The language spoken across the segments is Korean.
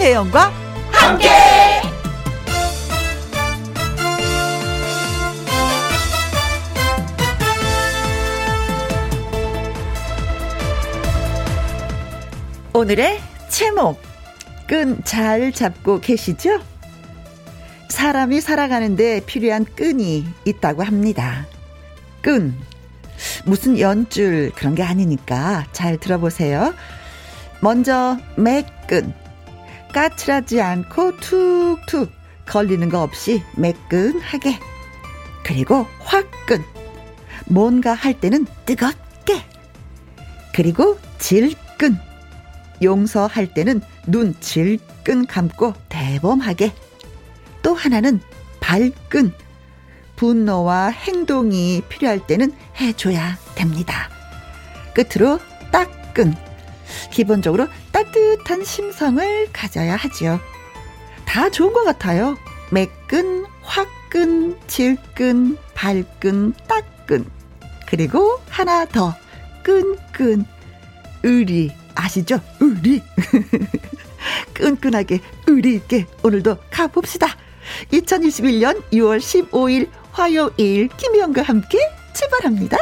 김혜영과 함께. 오늘의 제목 끈 잘 잡고 계시죠? 사람이 살아가는데 필요한 끈이 있다고 합니다. 끈. 무슨 연줄 그런 게 아니니까 잘 들어보세요. 먼저 매끈. 까칠하지 않고 툭툭 걸리는 거 없이 매끈하게. 그리고 화끈. 뭔가 할 때는 뜨겁게. 그리고 질끈. 용서할 때는 눈 질끈 감고 대범하게. 또 하나는 발끈. 분노와 행동이 필요할 때는 해줘야 됩니다. 끝으로 따끈. 기본적으로 따뜻한 심성을 가져야 하지요. 다 좋은 것 같아요. 매끈, 화끈, 질끈, 발끈, 따끈. 그리고 하나 더. 끈끈. 의리. 아시죠? 의리. 끈끈하게 의리 있게 오늘도 가봅시다. 2021년 6월 15일 화요일 김희영과 함께 출발합니다.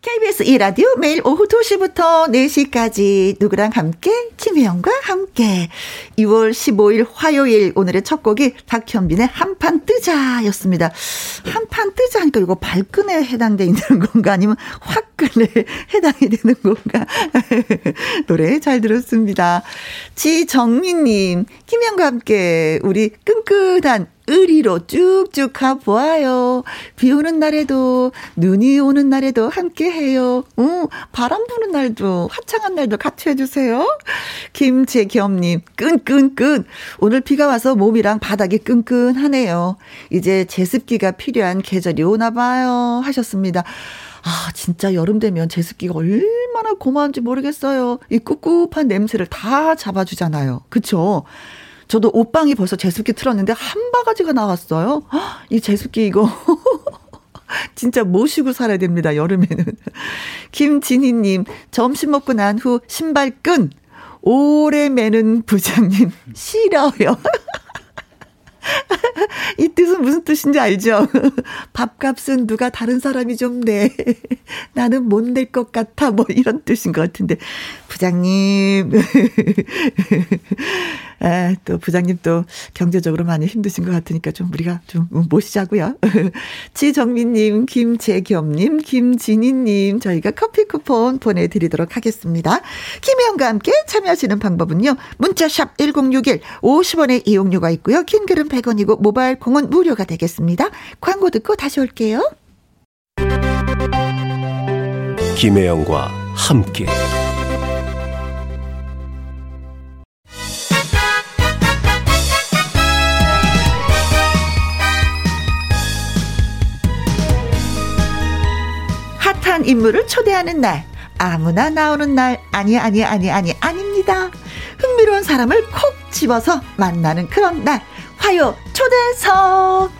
KBS 2라디오 매일 오후 2시부터 4시까지 누구랑 함께 김혜영과 함께 6월 15일 화요일 오늘의 첫 곡이 박현빈의 한판 뜨자였습니다. 한판 뜨자 하니까 이거 발끈에 해당돼 있는 건가 아니면 화끈에 해당이 되는 건가 노래 잘 들었습니다. 지정민님 김혜영과 함께 우리 끈끈한 의리로 쭉쭉 가보아요. 비 오는 날에도, 눈이 오는 날에도 함께 해요. 어, 바람 부는 날도, 화창한 날도 같이 해주세요. 김재겸님, 끈끈끈. 오늘 비가 와서 몸이랑 바닥이 끈끈하네요. 이제 제습기가 필요한 계절이 오나 봐요. 하셨습니다. 아, 진짜 여름 되면 제습기가 얼마나 고마운지 모르겠어요. 이 꿉꿉한 냄새를 다 잡아주잖아요. 그쵸? 저도 옷방이 벌써 제습기 틀었는데 한 바가지가 나왔어요. 이 제습기 이거 진짜 모시고 살아야 됩니다. 여름에는. 김진희님 점심 먹고 난 후 신발끈 오래 매는 부장님 싫어요. 이 뜻은 무슨 뜻인지 알죠? 밥값은 누가 다른 사람이 좀 내. 나는 못 낼 것 같아. 뭐 이런 뜻인 것 같은데. 부장님. 아, 또 부장님 또 경제적으로 많이 힘드신 것 같으니까 좀 우리가 좀 모시자고요. 지정민님, 김재겸님, 김진희님 저희가 커피 쿠폰 보내드리도록 하겠습니다. 김혜영과 함께 참여하시는 방법은요. 문자샵 1061 50원의 이용료가 있고요. 킹글은 100원이고 모바일 콩은 무료가 되겠습니다. 광고 듣고 다시 올게요. 김혜영과 함께 한 인물을 초대하는 날. 아무나 나오는 날. 아니, 아니, 아니, 아니, 아닙니다. 흥미로운 사람을 콕 집어서 만나는 그런 날. 화요 초대석.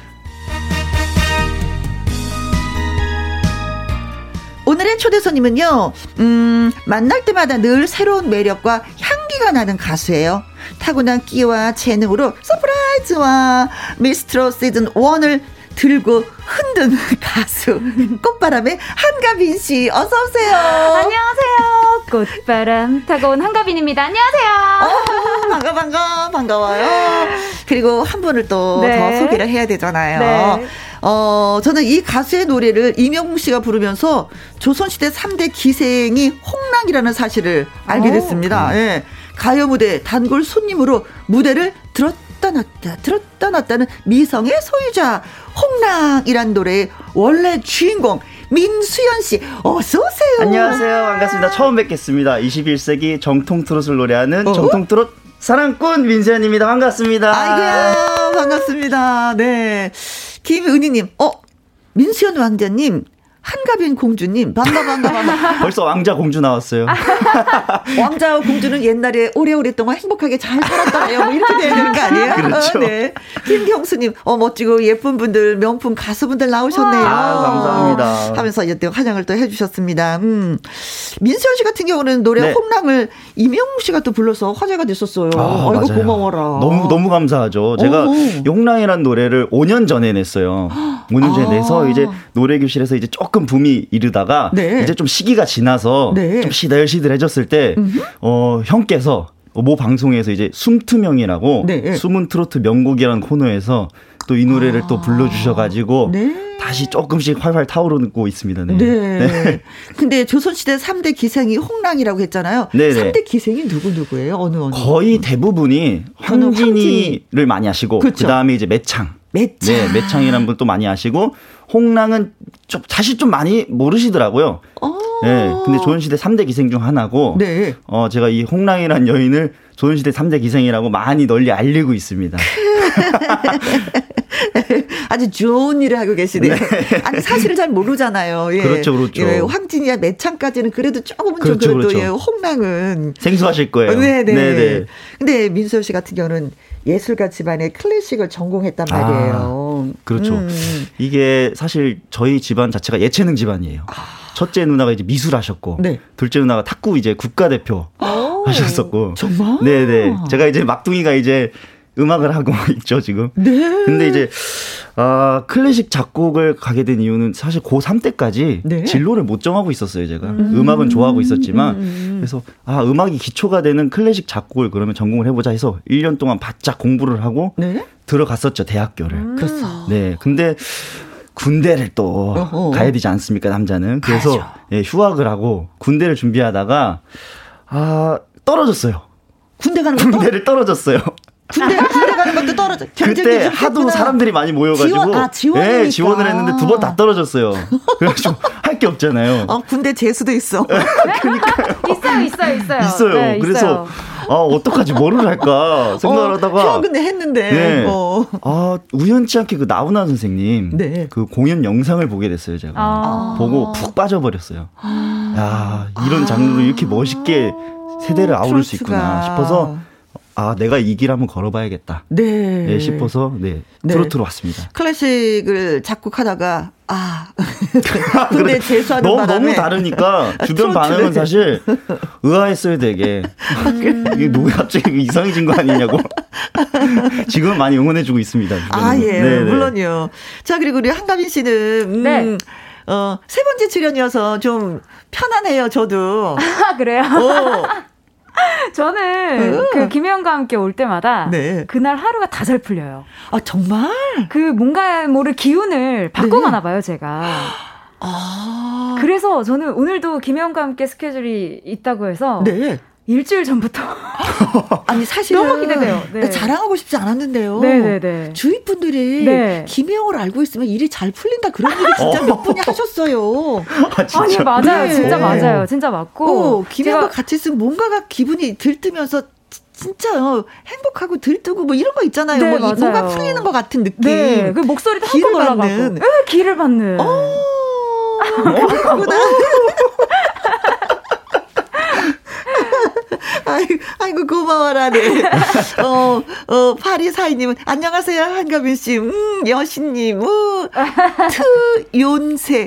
오늘의 초대 손님은요, 음, 만날 때마다 늘 새로운 매력과 향기가 나는 가수예요. 타고난 끼와 재능으로 서프라이즈와 미스트로 시즌 1을 들고 흔든 가수 꽃바람의 한가빈 씨 어서 오세요. 안녕하세요. 꽃바람 타고 온 한가빈입니다. 안녕하세요. 어, 반가 반가 반가워요. 그리고 한 분을 또 더 네. 소개를 해야 되잖아요. 네. 어, 저는 이 가수의 노래를 이명웅 씨가 부르면서 조선시대 3대 기생이 홍랑이라는 사실을 알게 됐습니다. 예. 가요 무대 단골 손님으로 무대를 들었 들었다 놨다 들었다 놨다는 미성의 소유자 홍랑이란 노래의 원래 주인공 민수연 씨 어서 오세요. 안녕하세요. 반갑습니다. 처음 뵙겠습니다. 21세기 정통 트롯을 노래하는 어? 정통 트롯 사랑꾼 민수연입니다. 반갑습니다. 아이고야 반갑습니다. 네. 김은희님, 어 민수연 왕자님 한가빈 공주님, 반가, 반가, 반가. 벌써 왕자 공주 나왔어요. 왕자와 공주는 옛날에 오래오랫동안 행복하게 잘 살았다요. 뭐 이렇게 돼야 되는 거 아니에요? 그렇죠. 어, 네. 김경수님, 어, 멋지고 예쁜 분들, 명품 가수분들 나오셨네요. 아, 감사합니다. 하면서 이제 또 환영을 또 해주셨습니다. 음. 민수현 씨 같은 경우는 노래 네. 홍랑을 이명웅 씨가 또 불러서 화제가 됐었어요. 아, 아이고, 맞아요. 고마워라. 너무 너무 감사하죠. 제가 오. 용랑이란 노래를 5년 전에 냈어요. 5년 전에 아. 내서 이제 노래 교실에서 이제 조금 붐이 이르다가 네. 이제 좀 시기가 지나서 네. 좀 시들시들해졌을 때 어, 형께서 모 방송에서 이제 숨투명이라고 네. 숨은 트로트 명곡이라는 코너에서 또 이 노래를 또 불러주셔가지고 아. 네. 다시 조금씩 활활 타오르고 있습니다. 네. 네. 근데 조선시대 3대 기생이 홍랑이라고 했잖아요. 네네. 3대 기생이 누구누구예요? 어느 어느? 거의 대부분이 황진이를 많이 아시고 그렇죠. 그 다음에 이제 매창. 매창. 네, 매창이라는 분 또 많이 아시고 홍랑은 좀 사실 좀 많이 모르시더라고요. 어. 네, 근데 조선시대 3대 기생 중 하나고 네. 어 제가 이 홍랑이란 여인을 조선시대 3대 기생이라고 많이 널리 알리고 있습니다. 아주 좋은 일을 하고 계시네요. 아니 사실을 잘 모르잖아요. 예. 그렇죠, 그렇죠. 예, 황진이야 매창까지는 그래도 조금은 좀 그렇죠, 그래도 그렇죠. 예, 홍랑은 생소하실 거예요. 네 네. 네네. 근데 민수현 씨 같은 경우는 예술가 집안의 클래식을 전공했단 아, 말이에요. 그렇죠. 음. 이게 사실 저희 집안 자체가 예체능 집안이에요. 첫째 누나가 이제 미술하셨고, 아. 네. 둘째 누나가 탁구 이제 국가대표 오, 하셨었고, 정말? 네네. 제가 이제 막둥이가 이제 음악을 하고 있죠 지금. 네. 근데 이제 아 클래식 작곡을 가게 된 이유는 사실 고3 때까지 네. 진로를 못 정하고 있었어요 제가 음. 악은 좋아하고 있었지만 음. 그래서 아 음악이 기초가 되는 클래식 작곡을 그러면 전공을 해보자 해서 1년 동안 바짝 공부를 하고 네. 들어갔었죠 대학교를 그렇죠. 네 근데 군대를 또 어허. 가야 되지 않습니까 남자는 그래서 가야죠. 예, 휴학을 하고 군대를 준비하다가 아 떨어졌어요 군대 가는 군대를 떨어졌어요 군대 군대 가는 것도 떨어져. 그때 좀 하도 했구나. 사람들이 많이 모여가지고 지원, 아. 네, 지원을 했는데 두 번 다 떨어졌어요. 그래가지고 할게 없잖아요. 어 군대 재수도 있어. 있어요, 있어요, 있어요. 있어요. 네, 그래서 있어요. 아 어떡하지 뭐를 할까 생각을 하다가 휴학 근데 했는데. 네. 어. 아 우연치 않게 그 나훈아 선생님 네. 그 공연 영상을 보게 됐어요 제가 아. 보고 푹 빠져버렸어요. 야 이런 장르로 이렇게 멋있게 세대를 아우를 수 있구나. 싶어서 아 내가 이 길 한번 걸어봐야겠다 네. 네, 싶어서 네 네. 트로트로 왔습니다. 클래식을 작곡하다가 아 군대 그래, 재수하는 너무 바람에 너무 다르니까 주변. 반응은 사실 의아했어요 되게 이게 누구 갑자기 이상해진 거 아니냐고 지금은 많이 응원해주고 있습니다. 주변에서. 아, 예, 네네. 물론요. 자, 그리고 우리 한가빈 씨는, 음, 네. 어, 세 번째 출연이어서 좀 편안해요, 저도. 아, 그래요? 어, 저는 그 김혜영과 함께 올 때마다 네. 그날 하루가 다 잘 풀려요. 아, 정말? 그 뭔가 모를 기운을 바꿔가나 봐요, 제가. 아. 그래서 저는 오늘도 김혜영과 함께 스케줄이 있다고 해서 네. 일주일 전부터 아니, 사실은. 너무 기대돼요. 네. 자랑하고 싶지 않았는데요. 네네네. 주위 분들이 네. 김혜영을 알고 있으면 일이 잘 풀린다 그런 얘기 진짜 몇 분이 하셨어요. 아, 진짜? 아니 맞아요, 네. 진짜 네. 맞아요, 진짜 맞고 어, 김혜영과 제가 같이 있으면 뭔가가 기분이 들뜨면서 지- 진짜요 행복하고 들뜨고 뭐 이런 거 있잖아요. 네, 뭐. 뭔가 풀리는 것 같은 느낌. 네, 그 목소리도 기를 한번 올라가고, 받는. 네, 기를 받는. 어, 그렇구나. 아이고, 아이고, 고마워라, 네. 어, 어, 파리 사이님은, 안녕하세요, 한가빈 씨. 음, 여신님, 우, 트욘세.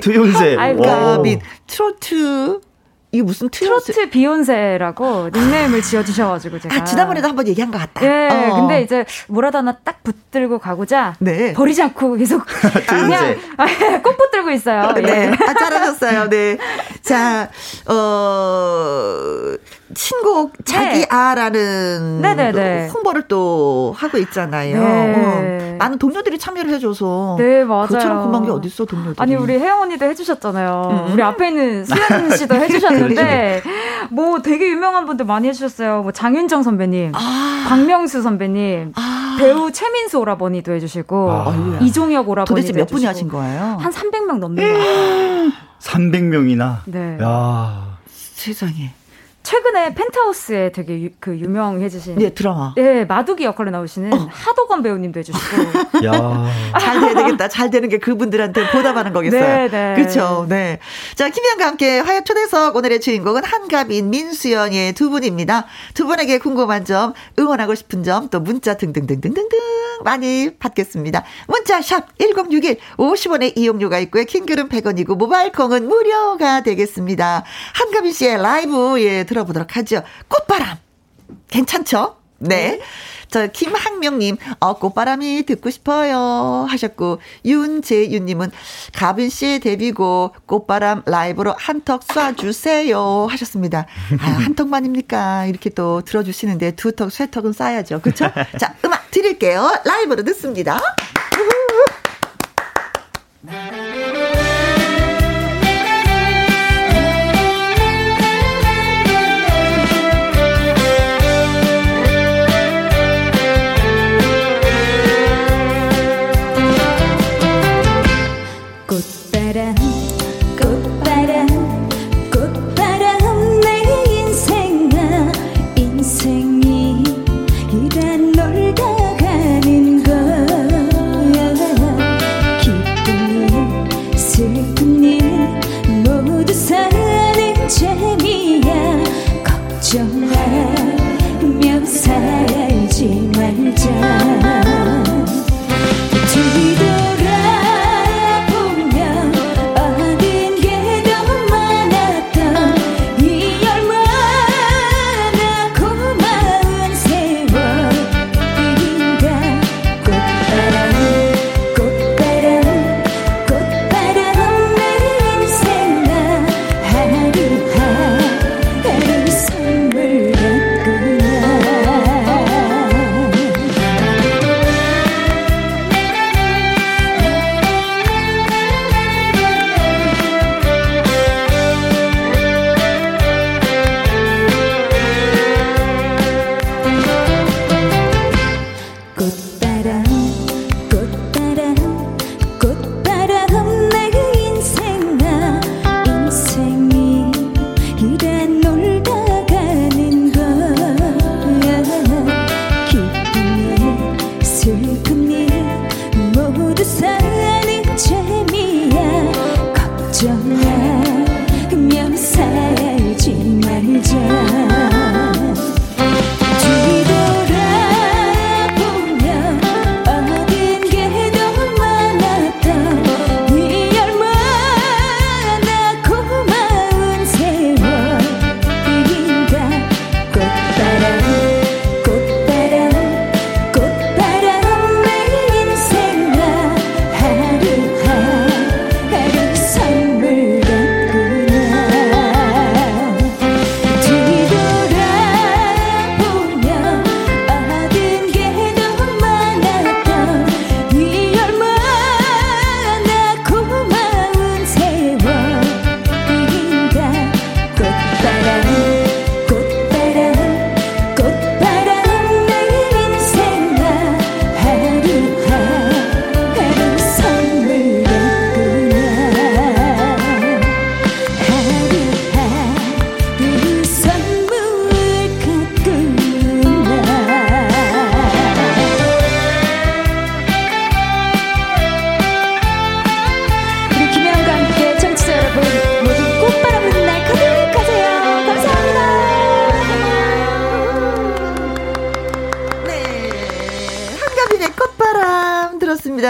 아이고. 한가빈, 트로트. 이게 무슨 트로트? 트로트 비욘세라고 닉네임을 지어주셔가지고 제가. 아, 지난번에도 한번 얘기한 것 같다. 예, 어. 근데 이제 뭐라도 하나 딱 붙들고 가고자 네. 버리지 않고 계속 그냥 꼭 붙들고 있어요. 네. 예. 아, 잘하셨어요. 네. 자, 어, 신곡 자기 아라는 네네네. 홍보를 또 하고 있잖아요. 네. 어, 많은 동료들이 참여를 해줘서. 네, 맞아요. 그처럼 고마운 게 어딨어, 동료들이. 아니 우리 혜영 언니도 해주셨잖아요. 음. 우리 앞에 있는 수현 씨도 해주셨는데 뭐 되게 유명한 분들 많이 해주셨어요. 뭐 장윤정 선배님, 아, 박명수 선배님, 아. 배우 최민수 오라버니도 해주시고 아. 이종혁 오라버니도 도대체 몇 분이. 하신 거예요? 한 300명 넘는 것 같아요. 300명이나. 네. 야. 세상에. 최근에 펜트하우스에 되게 유, 그 유명해지신 네, 드라마. 네, 마두기 역할로 나오시는 어. 하도건 배우님도 해주시고. 야. 잘 돼야 되겠다. 잘 되는 게 그분들한테 보답하는 거겠어요. 네, 네. 그렇죠. 네. 자, 김희영과 함께 화요 초대석 오늘의 주인공은 한가빈, 민수연의 두 분입니다. 두 분에게 궁금한 점, 응원하고 싶은 점, 또 문자 등등등등등등 많이 받겠습니다. 문자 샵 1061, 50원의 이용료가 있고요. 킹글은 100원이고 모바일 콩은 무료가 되겠습니다. 한가빈 씨의 라이브 예 들어 보도록 하죠. 꽃바람. 괜찮죠? 네. 네. 저 김학명님, 어, 꽃바람이 듣고 싶어요 하셨고 윤재윤님은 가빈 씨의 데뷔곡 꽃바람 라이브로 한턱 쏴주세요 하셨습니다. 아, 한 턱만입니까? 이렇게 또 들어주시는데 두 턱, 세 턱은 쏴야죠. 그렇죠? 자, 음악 드릴게요. 라이브로 듣습니다. And.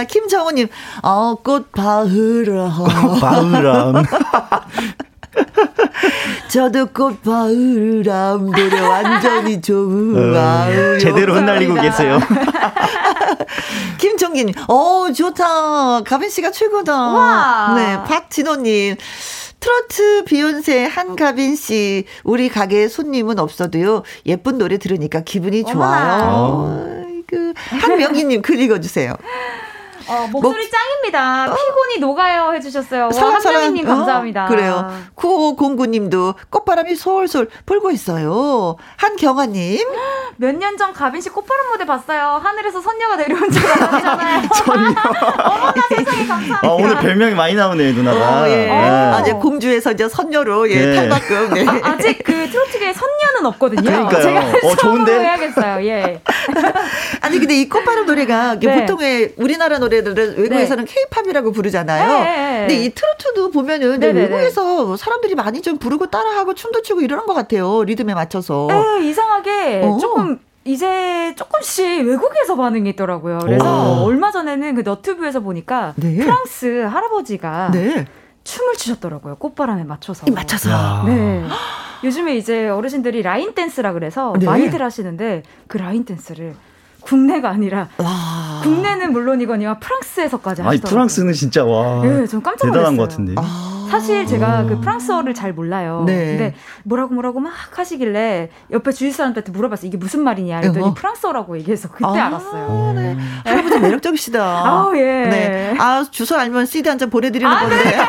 김정우님, 어, 꽃바으람. 바으람. 저도 꽃바으람 노래 완전히 좋아요. 어, 제대로 흩날리고 계세요. 김정기님, 어, 좋다. 가빈 씨가 최고다. 와. 네, 박진호님. 트로트 비욘세 한가빈 씨, 우리 가게 손님은 없어도요, 예쁜 노래 들으니까 기분이 좋아요. 어. 그, 한명희님 글 읽어주세요. 어, 목소리 목... 짱입니다. 어. 피곤이 녹아요 해주셨어요. 한정희님 어, 감사합니다. 어, 그래요. 9509님도 꽃바람이 솔솔 불고 있어요. 한경아님. 몇 년 전 가빈 씨 꽃바람 무대 봤어요. 하늘에서 선녀가 내려온 줄 알았잖아요. 선녀. 어머나 세상에 감사합니다. 어, 오늘 별명이 많이 나오네요, 누나가. 어, 예. 네. 아, 이제 공주에서 이제 선녀로 예, 네. 탈바꿈. 네. 아, 아직 그 트로트계에 선녀는 없거든요. 그러니까요. 제가 어, 좋은데. 해야겠어요. 예. 아니 근데 이 꽃바람 노래가 네. 보통의 우리나라 노래 들을 외국에서는 네. 케이팝이라고 부르잖아요. 네, 네. 근데 이 트로트도 보면은 네, 외국에서 사람들이 많이 좀 부르고 따라하고 춤도 추고 이러는 것 같아요. 리듬에 맞춰서. 에, 이상하게 어. 조금 이제 조금씩 외국에서 반응이 있더라고요. 그래서 오. 얼마 전에는 그 너튜브에서 보니까 네. 프랑스 할아버지가 네. 춤을 추셨더라고요. 꽃바람에 맞춰서. 맞춰서. 네. 요즘에 이제 어르신들이 라인 댄스라 그래서 네. 많이들 하시는데 그 라인 댄스를 국내가 아니라 와. 국내는 물론이거니와 프랑스에서까지 하시더라고요. 프랑스는 진짜 와. 네, 전 깜짝 놀랐어요. 대단한 것 같은데. 아. 사실 제가 그 프랑스어를 잘 몰라요. 네. 근데 뭐라고 뭐라고 막 하시길래 옆에 주위 사람들한테 물어봤어요. 이게 무슨 말이냐. 그랬더니 어. 프랑스어라고 얘기해서 그때 아, 알았어요. 네. 할아버지 매력적이시다. 아, 예. 네. 아, 주소 알면 CD 한 장 보내 드리는 아, 건데. 네.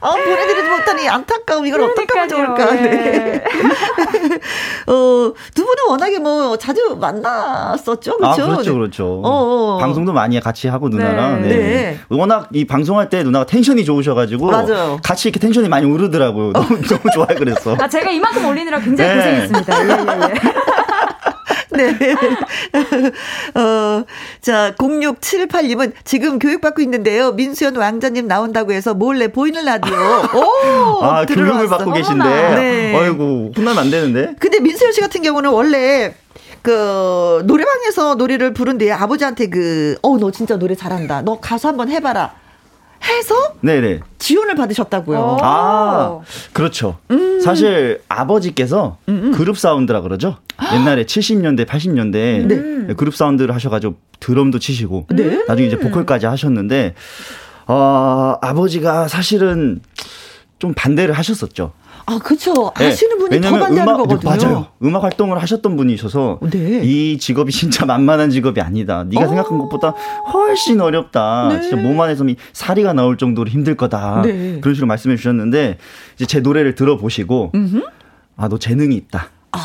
아, 보내드리지 못하니 안타까움. 이걸 어떻게 하면 좋을까. 네. 어, 두 분은 워낙에 뭐 자주 만났었죠. 그렇죠? 아, 그렇죠. 그렇죠. 어, 어. 방송도 많이 같이 하고 누나랑. 네. 네. 네. 워낙 이 방송할 때 누나가 텐션이 좋으셔가지고. 맞아요. 같이 이렇게 텐션이 많이 오르더라고요. 너무, 너무 좋아요. 그랬어. 아, 제가 이만큼 올리느라 굉장히 네. 고생했습니다. 예, 예, 예. 네. 어, 자, 0678님은 지금 교육받고 있는데요. 민수연 왕자님 나온다고 해서 몰래 보이는 라디오. 오! 아, 교육을 받고 계신데. 네. 어이구, 혼나면 안 되는데. 근데 민수연 씨 같은 경우는 원래 그 노래방에서 노래를 부른데 아버지한테 그, 어, 너 진짜 노래 잘한다. 너 가수 한번 해봐라. 해서 네네. 지원을 받으셨다고요. 아, 그렇죠. 음. 사실 아버지께서 음음. 음. 그룹 사운드라 그러죠. 옛날에 70년대, 80년대 네. 그룹 사운드를 하셔가지고 드럼도 치시고 네. 나중에 이제 보컬까지 하셨는데 어, 아버지가 사실은 좀 반대를 하셨었죠. 아, 그렇죠. 네. 아시는 분이 더 반대하는 음악, 거거든요. 맞아요. 음악 활동을 하셨던 분이셔서 네. 이 직업이 진짜 만만한 직업이 아니다. 네가 어. 생각한 것보다 훨씬 어렵다. 네. 진짜 몸 안에서 사리가 나올 정도로 힘들 거다. 네. 그런 식으로 말씀해 주셨는데 이제 제 노래를 들어보시고 아, 너 재능이 있다. 아.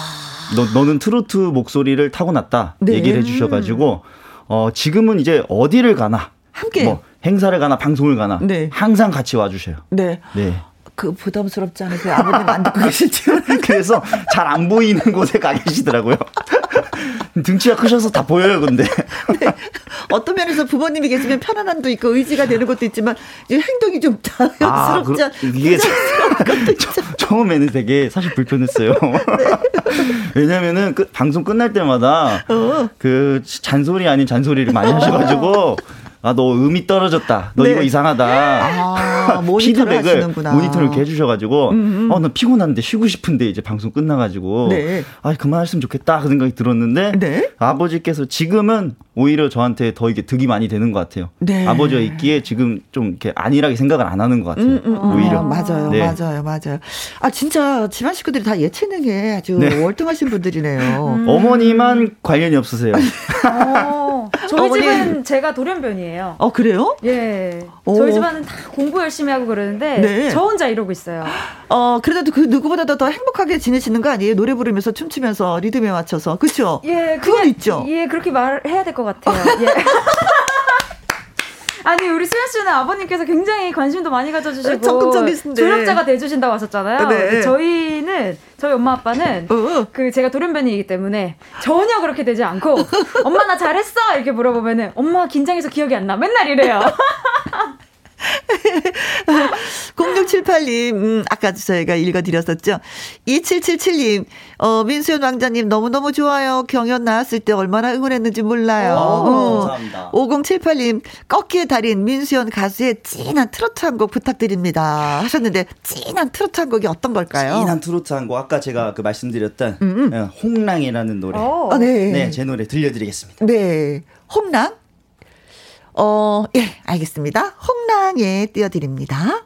너 너는 트로트 목소리를 타고났다. 네. 얘기를 해 주셔 가지고 어, 지금은 이제 어디를 가나 함께 뭐 행사를 가나 방송을 가나 네. 항상 같이 와주셔요. 네. 네. 그 부담스럽지 않으세요? 아버님 안 듣고 계실지요? 그래서 잘 안 보이는 곳에 가 계시더라고요. 등치가 크셔서 다 보여요, 근데. 네. 어떤 면에서 부모님이 계시면 편안함도 있고 의지가 되는 것도 있지만 행동이 좀 자연스럽지 않 아, 이게 처음에는 되게 사실 불편했어요. 네. 왜냐면은 그 방송 끝날 때마다 어. 그 잔소리 아닌 잔소리를 많이 하셔가지고 아, 너 음이 떨어졌다. 너 네. 이거 이상하다. 아, 피드백을. 모니터를 이렇게 해주셔가지고, 음, 음. 어, 나 피곤한데 쉬고 싶은데 이제 방송 끝나가지고, 네. 아, 그만했으면 좋겠다. 그 생각이 들었는데, 네. 아버지께서 지금은 오히려 저한테 더 이게 득이 많이 되는 것 같아요. 네. 아버지가 있기에 지금 좀 이렇게 안일하게 생각을 안 하는 것 같아요. 음, 음, 음. 오히려. 아, 맞아요, 네. 맞아요, 맞아요. 아, 진짜 집안 식구들이 다 예체능에 아주 네. 월등하신 분들이네요. 어머니만 관련이 없으세요. 어, 저희 어머니. 집은 제가 돌연변이에요. 어, 그래요? 예. 오. 저희 집안은 다 공부 열심히 하고 그러는데 네. 저 혼자 이러고 있어요. 어, 그래도 그 누구보다도 더 행복하게 지내시는 거 아니에요? 노래 부르면서 춤추면서 리듬에 맞춰서. 그렇죠? 예, 그건 있죠. 예, 그렇게 말해야 될 것 같아요. 예. 아니 우리 수현 씨는 아버님께서 굉장히 관심도 많이 가져주시고 적극적이신데 조력자가 돼주신다고 하셨잖아요. 네. 저희는 저희 엄마 아빠는 어, 어. 그 제가 돌연변이이기 때문에 전혀 그렇게 되지 않고 엄마 나 잘했어 이렇게 물어보면은 엄마 긴장해서 기억이 안 나 맨날 이래요. 0678님, 음, 아까 저희가 읽어드렸었죠. 2777님, 어, 민수연 왕자님 너무너무 좋아요. 경연 나왔을 때 얼마나 응원했는지 몰라요. 오, 어. 감사합니다. 5078님, 꺾기의 달인 민수연 가수의 찐한 트로트 한 곡 부탁드립니다. 하셨는데, 찐한 트로트 한 곡이 어떤 걸까요? 찐한 트로트 한 곡, 아까 제가 그 말씀드렸던 음, 음. 어, 홍랑이라는 노래. 아, 네. 네, 제 노래 들려드리겠습니다. 네. 홍랑? 어, 예, 알겠습니다. 홍랑에 띄워드립니다.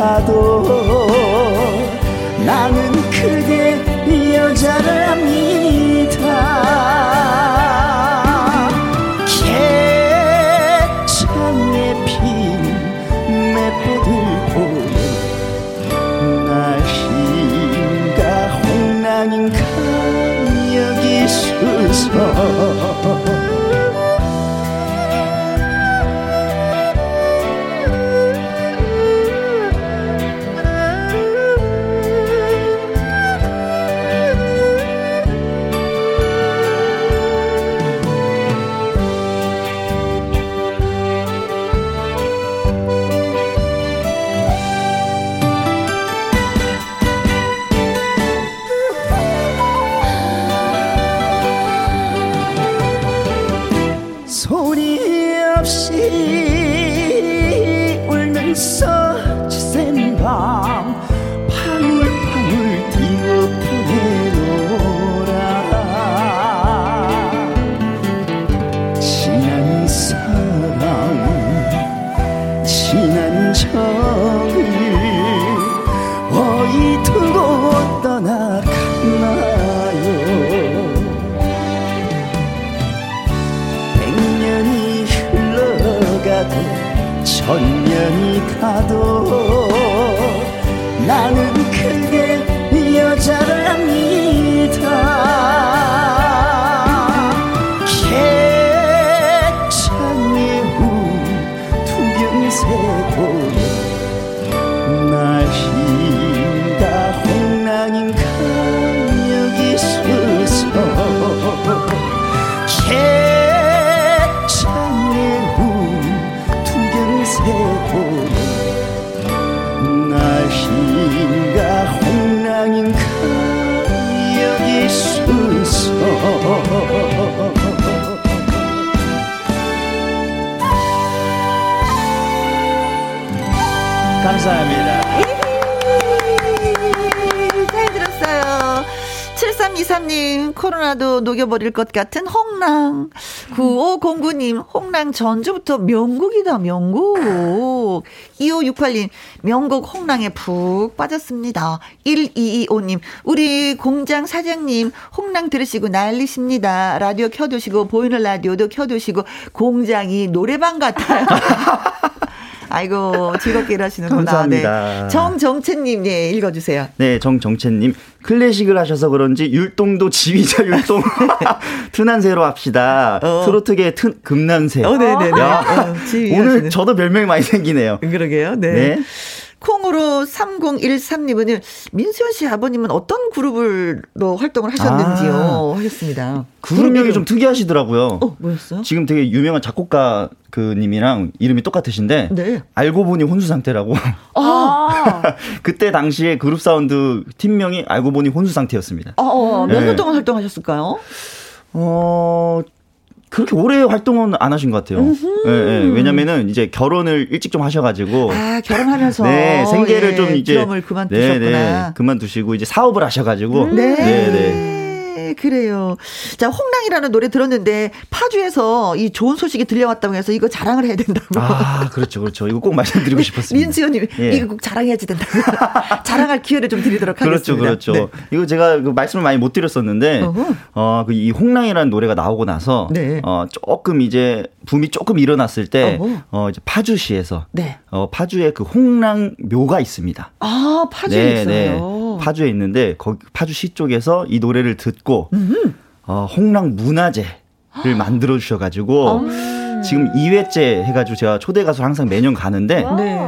천 가도 나는 녹여버릴 것 같은 홍랑. 9509님, 홍랑 전주부터 명곡이다, 명곡. 2568님, 명곡 홍랑에 푹 빠졌습니다. 1225님, 우리 공장 사장님, 홍랑 들으시고 난리십니다. 라디오 켜두시고, 보이는 라디오도 켜두시고, 공장이 노래방 같아요. 아이고 즐겁게 일하시는구나. 감사합니다. 네. 정정채님 예 읽어주세요. 네 정정채님 클래식을 하셔서 그런지 율동도 지휘자 율동 트난새로 합시다. 어. 트로트계 트, 금난새. 어, 네네네. 야, 어, 오늘 저도 별명이 많이 생기네요. 그러게요. 네. 네. 콩으로 3013님은 민수현 씨 아버님은 어떤 그룹으로 활동을 하셨는지요 아, 하셨습니다. 그룹명이 좀 특이하시더라고요. 어, 뭐였어요? 지금 되게 유명한 작곡가 그 님이랑 이름이 똑같으신데 네. 알고 보니 혼수 상태라고. 아. 그때 당시에 그룹 사운드 팀명이 알고 보니 혼수 상태였습니다. 어, 어, 몇년 네. 동안 활동하셨을까요? 어, 그렇게 오래 활동은 안 하신 것 같아요. 예, 예. 왜냐면은 이제 결혼을 일찍 좀 하셔가지고. 아, 결혼하면서. 네, 생계를 예, 좀 이제. 드럼을 그만두셨구나. 네, 네, 그만두시고 이제 사업을 하셔가지고. 음. 네. 네, 네. 그래요. 자, 홍랑이라는 노래 들었는데 파주에서 이 좋은 소식이 들려왔다고 해서 이거 자랑을 해야 된다고. 아, 그렇죠, 그렇죠. 이거 꼭 말씀드리고 싶었습니다. 민수연님, 예. 이거 꼭 자랑해야지 된다고. 자랑할 기회를 좀 드리도록 그렇죠, 하겠습니다. 그렇죠, 그렇죠. 네. 이거 제가 그 말씀을 많이 못 드렸었는데, 어, 그이 홍랑이라는 노래가 나오고 나서, 네. 어, 조금 이제 붐이 조금 일어났을 때, 어허. 어, 이제 파주시에서, 네. 어, 파주에 그 홍랑 묘가 있습니다. 아, 파주에 네, 있어요. 네. 파주에 있는데, 거기 파주시 쪽에서 이 노래를 듣고, 어, 홍랑 문화제를 만들어 주셔 가지고 음. 지금 2회째 해가지고 제가 초대 가수 항상 매년 가는데 네.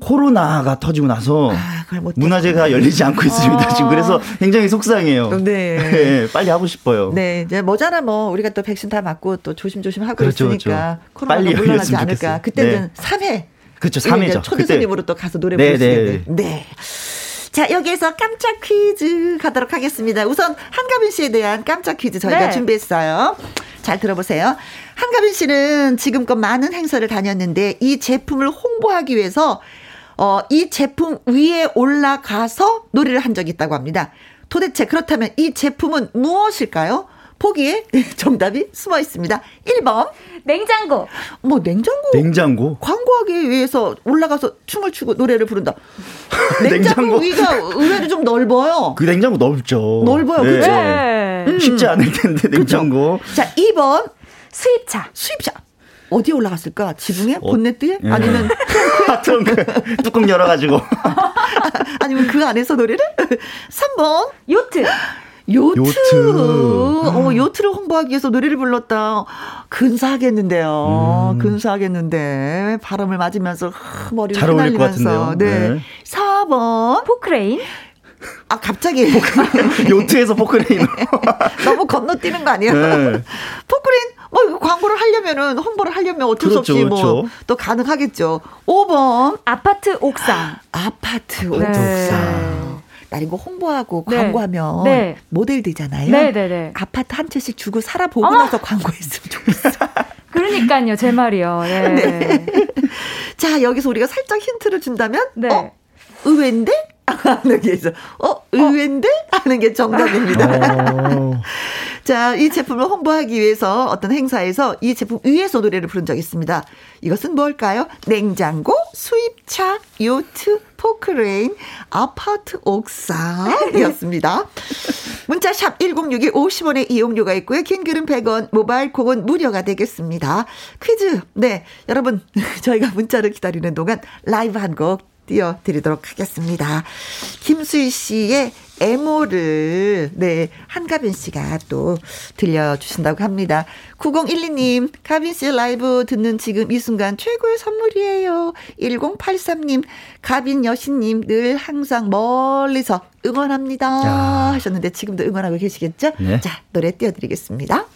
코로나가 터지고 나서 아, 문화제가 열리지 않고 있습니다. 아. 지금 그래서 굉장히 속상해요. 네. 네. 빨리 하고 싶어요. 네, 이제 뭐잖아 뭐 우리가 또 백신 다 맞고 또 조심조심 하고 그렇죠, 있으니까 그렇죠. 코로나가 빨리 물러나지 않을까. 그때는 네. 3회. 그렇죠, 3회죠. 초대 손님으로 또 가서 노래 부르시겠네. 네. 자, 여기에서 깜짝 퀴즈 가도록 하겠습니다. 우선 한가빈 씨에 대한 깜짝 퀴즈 저희가 네. 준비했어요. 잘 들어보세요. 한가빈 씨는 지금껏 많은 행사를 다녔는데 이 제품을 홍보하기 위해서 어, 이 제품 위에 올라가서 노래를 한 적이 있다고 합니다. 도대체 그렇다면 이 제품은 무엇일까요? 보기에 정답이 숨어 있습니다. 1번. 냉장고. 뭐 냉장고? 냉장고? 광고하기 위해서 올라가서 춤을 추고 노래를 부른다. 냉장고, 위가 의외로 좀 넓어요. 그 냉장고 넓죠. 넓어요. 네. 그렇죠? 네. 음. 쉽지 않을 텐데 냉장고. 그쵸? 자, 2번. 수입차. 수입차. 어디에 올라갔을까? 지붕에? 어, 본네트에? 예. 아니면 트렁크 뚜껑 열어가지고 아니면 그 안에서 노래를? 3번 요트 요트. 요트. 어, 요트를 홍보하기 위해서 노래를 불렀다. 근사하겠는데요. 음. 근사하겠는데. 바람을 맞으면서 머리를 잘 휘날리면서. 네. 네. 4번. 포크레인. 아, 갑자기. 요트에서 포크레인. 너무 건너뛰는 거 아니에요? 네. 포크레인, 뭐, 광고를 하려면은, 홍보를 하려면 어쩔 그렇죠, 수 없이 뭐 그렇죠. 뭐, 또 가능하겠죠. 5번. 아파트 옥상. 아파트 네. 옥상. 나 이거 홍보하고 네. 광고하면 네. 모델 되잖아요. 네, 네, 네. 아파트 한 채씩 주고 살아보고 어머! 나서 광고했으면 좋겠어. 그러니까요, 제 말이요. 네. 네. 자, 여기서 우리가 살짝 힌트를 준다면, 네. 어, 의외인데? 하는 게 있어. 어, 의외인데? 하는 게 정답입니다. 어. 자, 이 제품을 홍보하기 위해서 어떤 행사에서 이 제품 위에서 노래를 부른 적이 있습니다. 이것은 뭘까요? 냉장고, 수입차, 요트, 포크레인, 아파트 옥상이었습니다. 문자 샵 1061 50원의 이용료가 있고요. 긴 글은 100원, 모바일 콩은 무료가 되겠습니다. 퀴즈. 네. 여러분, 저희가 문자를 기다리는 동안 라이브 한곡 띄워드리도록 하겠습니다. 김수희 씨의 애모를, 네, 한가빈 씨가 또 들려주신다고 합니다. 9012님, 가빈 씨 라이브 듣는 지금 이 순간 최고의 선물이에요. 1083님, 가빈 여신님, 늘 항상 멀리서 응원합니다. 야. 하셨는데 지금도 응원하고 계시겠죠? 네. 자, 노래 띄워드리겠습니다.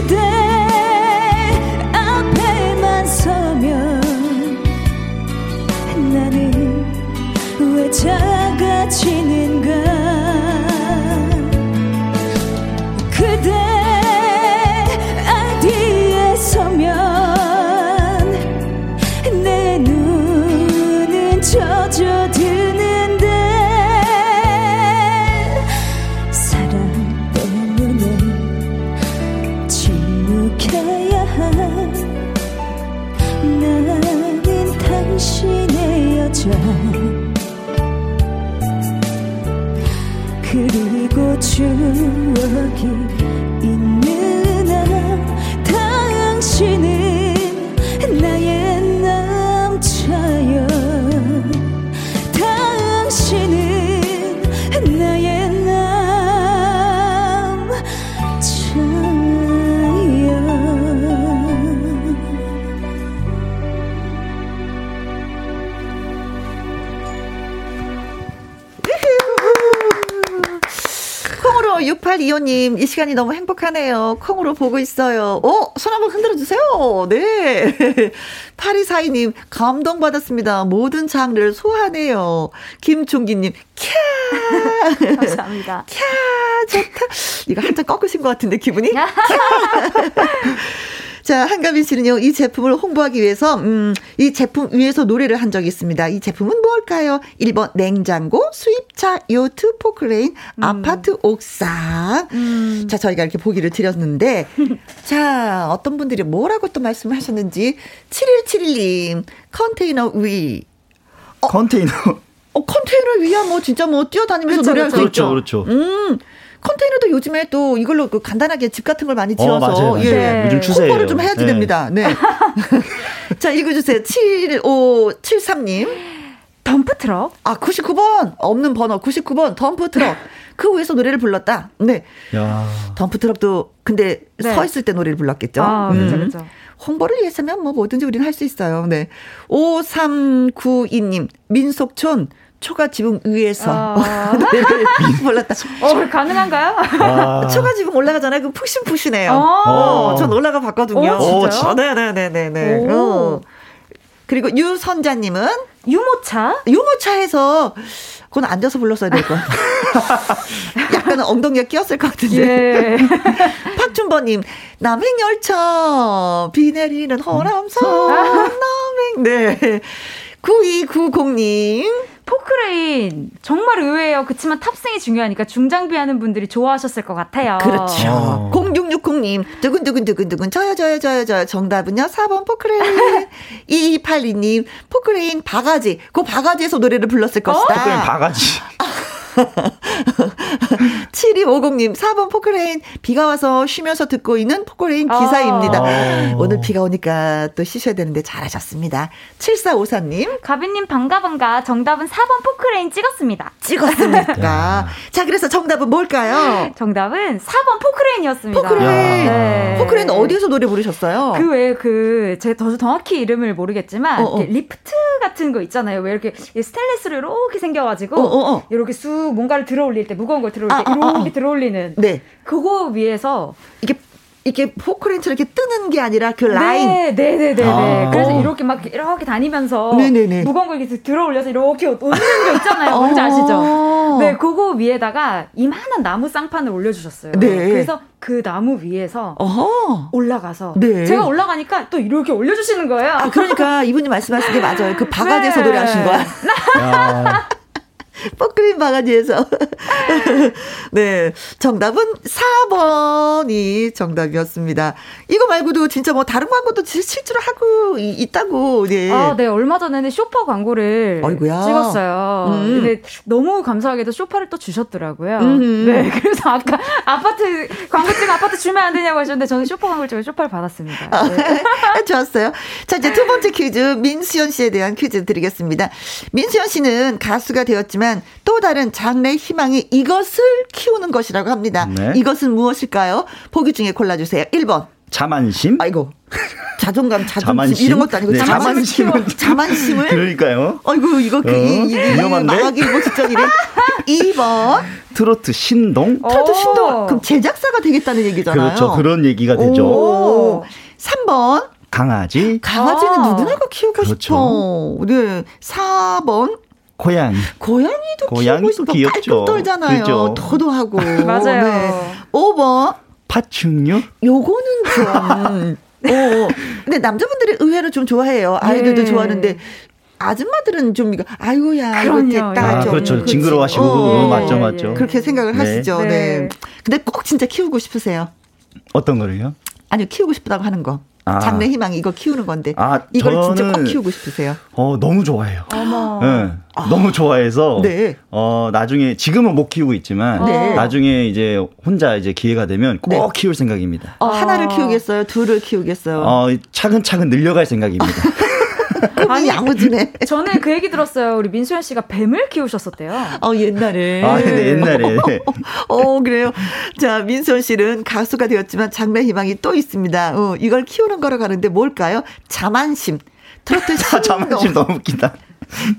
그대 이호님, 이 시간이 너무 행복하네요. 콩으로 보고 있어요. 어, 손 한번 흔들어 주세요. 네. 8242님, 감동받았습니다. 모든 장르를 소화하네요. 김종기님, 캬! 감사합니다. 캬! 좋다. 이거 한참 꺾으신 것 같은데, 기분이? 자, 한가빈 씨는요, 이 제품을 홍보하기 위해서, 음, 이 제품 위에서 노래를 한 적이 있습니다. 이 제품은 뭘까요? 1번 냉장고, 수입차, 요트, 포크레인, 음. 아파트 옥상. 음. 자, 저희가 이렇게 보기를 드렸는데, 자, 어떤 분들이 뭐라고 또 말씀을 하셨는지, 7171님, 컨테이너 위. 어, 컨테이너. 어, 컨테이너 위야 뭐 진짜 뭐 뛰어다니면서 그렇죠, 노래할 그렇죠. 수 있죠. 그렇죠, 그렇죠. 음. 컨테이너도 요즘에 또 이걸로 그 간단하게 집 같은 걸 많이 지어서 어, 맞아요, 맞아요. 예. 네. 요즘 추세예요. 홍보를 좀 해야지 네. 됩니다. 네. 자, 읽어 주세요. 7573 님. 덤프 트럭? 아, 99번. 없는 번호 99번 덤프 트럭. 그 위에서 노래를 불렀다. 네. 야. 덤프 트럭도 근데 네. 서 있을 때 노래를 불렀겠죠. 아, 그렇죠, 그렇죠. 홍보를 위해서면 뭐 뭐든지 우리는 할 수 있어요. 네. 5392님. 민속촌 초가 지붕 위에서 아. 몰랐다. 어, 가능한가요? 아. 초가 지붕 올라가잖아요. 그 푹신푹신해요. 어, 전 올라가 봤거든요. 오, 진짜요? 네네네네네. 어. 그리고 유선자님은 유모차? 유모차에서 그건 앉아서 불렀어야 될 거야. 약간은 엉덩이가 끼었을 것 같은데. 예. 박준버님, 남행열차, 비 내리는 호남선, 남행, 네. 9290님. 포크레인 정말 의외예요. 그렇지만 탑승이 중요하니까 중장비 하는 분들이 좋아하셨을 것 같아요. 그렇죠. 어. 0660님 두근두근두근두근 저요 저요 저요 저요 정답은요 4번 포크레인 2282님 포크레인 바가지 그 바가지에서 노래를 불렀을 것이다. 어? 포크레인 바가지. 7250님, 4번 포크레인, 비가 와서 쉬면서 듣고 있는 포크레인 기사입니다. 아. 오늘 비가 오니까 또 쉬셔야 되는데 잘하셨습니다. 7454님. 가빈님 반가 반가. 정답은 4번 포크레인 찍었습니다. 찍었습니까? 자, 그래서 정답은 뭘까요? 정답은 4번 포크레인이었습니다. 포크레인. 네. 포크레인 어디에서 노래 부르셨어요? 그 외에 그, 제가 정확히 이름을 모르겠지만, 어, 어. 리프트 같은 거 있잖아요. 왜 이렇게 스테인리스로 이렇게 생겨가지고, 어, 어, 어. 이렇게 쑥 뭔가를 들어 올릴 때, 무거운 걸 들어 올릴 때, 아, 아, 아. 이렇게 들어 올리는. 네. 그거 위에서, 이게 이렇게 포크레인처럼 이렇게 뜨는 게 아니라 그 라인. 네, 네, 네, 네. 아. 그래서 이렇게 막 이렇게 다니면서 네네네. 무거운 걸 이렇게 들어 올려서 이렇게 오는 거 있잖아요. 뭔지 아시죠? 네, 그거 위에다가 이만한 나무 쌍판을 올려주셨어요. 네. 그래서 그 나무 위에서 어허. 올라가서 네. 제가 올라가니까 또 이렇게 올려주시는 거예요. 아, 그러니까 이분이 말씀하신 게 맞아요. 그 바가지에서 네. 노래하신 거야. 뻐크림 바가지에서. 네. 정답은 4번이 정답이었습니다. 이거 말고도 진짜 뭐 다른 광고도 실제로 하고 있다고. 네. 아, 네. 얼마 전에는 쇼파 광고를 어이구야. 찍었어요. 음. 근데 너무 감사하게도 쇼파를 또 주셨더라고요. 음. 네. 그래서 아까 아파트 광고 찍은 아파트 주면 안 되냐고 하셨는데 저는 쇼파 광고를 찍어 쇼파를 받았습니다. 아, 네. 좋았어요. 자, 이제 두 번째 퀴즈 민수연 씨에 대한 퀴즈 드리겠습니다. 민수연 씨는 가수가 되었지만 있지만 또 다른 장래 희망이 이것을 키우는 것이라고 합니다. 네. 이것은 무엇일까요? 보기 중에 골라주세요. 1번. 자만심? 아이고. 자존감, 자존심 자만심? 이런 것도 아니고 네, 자만심을 자만심을 그러니까요. 아이고 이거 그 어, 이, 이, 위험한데 망하기 직전이래. 2번 트로트 신동. 트로트 신동. 그럼 제작사가 되겠다는 얘기잖아요. 그렇죠. 그런 얘기가 되죠. 오. 3번 강아지. 강아지는 아. 누구나가 키우고 그렇죠. 싶어. 네. 4번 고양이. 고양이도 고양이 키우고 싶어. 깔끔 떨잖아요. 그죠? 토도하고. 맞아요. 네. 5번. 파충류? 요거는 좀. 어, 근데 남자분들이 의외로 좀 좋아해요. 아이들도 네. 좋아하는데 아줌마들은 좀 이거 아유야 이거 됐다 아, 좀 그렇죠 징그러워하시고 어, 맞죠 맞죠 그렇게 생각을 네. 하시죠 네. 네. 근데 꼭 진짜 키우고 싶으세요 어떤 거를요? 아니요 키우고 싶다고 하는 거 아. 장래 희망 이거 키우는 건데 아, 이걸 저는, 진짜 꼭 키우고 싶으세요? 어 너무 좋아해요. 어머. 네, 아. 너무 좋아해서 네. 어 나중에 지금은 못 키우고 있지만 네. 나중에 이제 혼자 이제 기회가 되면 꼭 네. 키울 생각입니다. 어, 하나를 키우겠어요? 둘을 키우겠어요? 어 차근차근 늘려갈 생각입니다. 아니 야무지네. 저는 그 얘기 들었어요. 우리 민수현 씨가 뱀을 키우셨었대요. 어 옛날에. 아 근데 옛날에. 어 그래요. 자 민수현 씨는 가수가 되었지만 장래 희망이 또 있습니다. 어, 이걸 키우는 거로 가는데 뭘까요? 자만심. 트로트 자만심 너무 웃기다.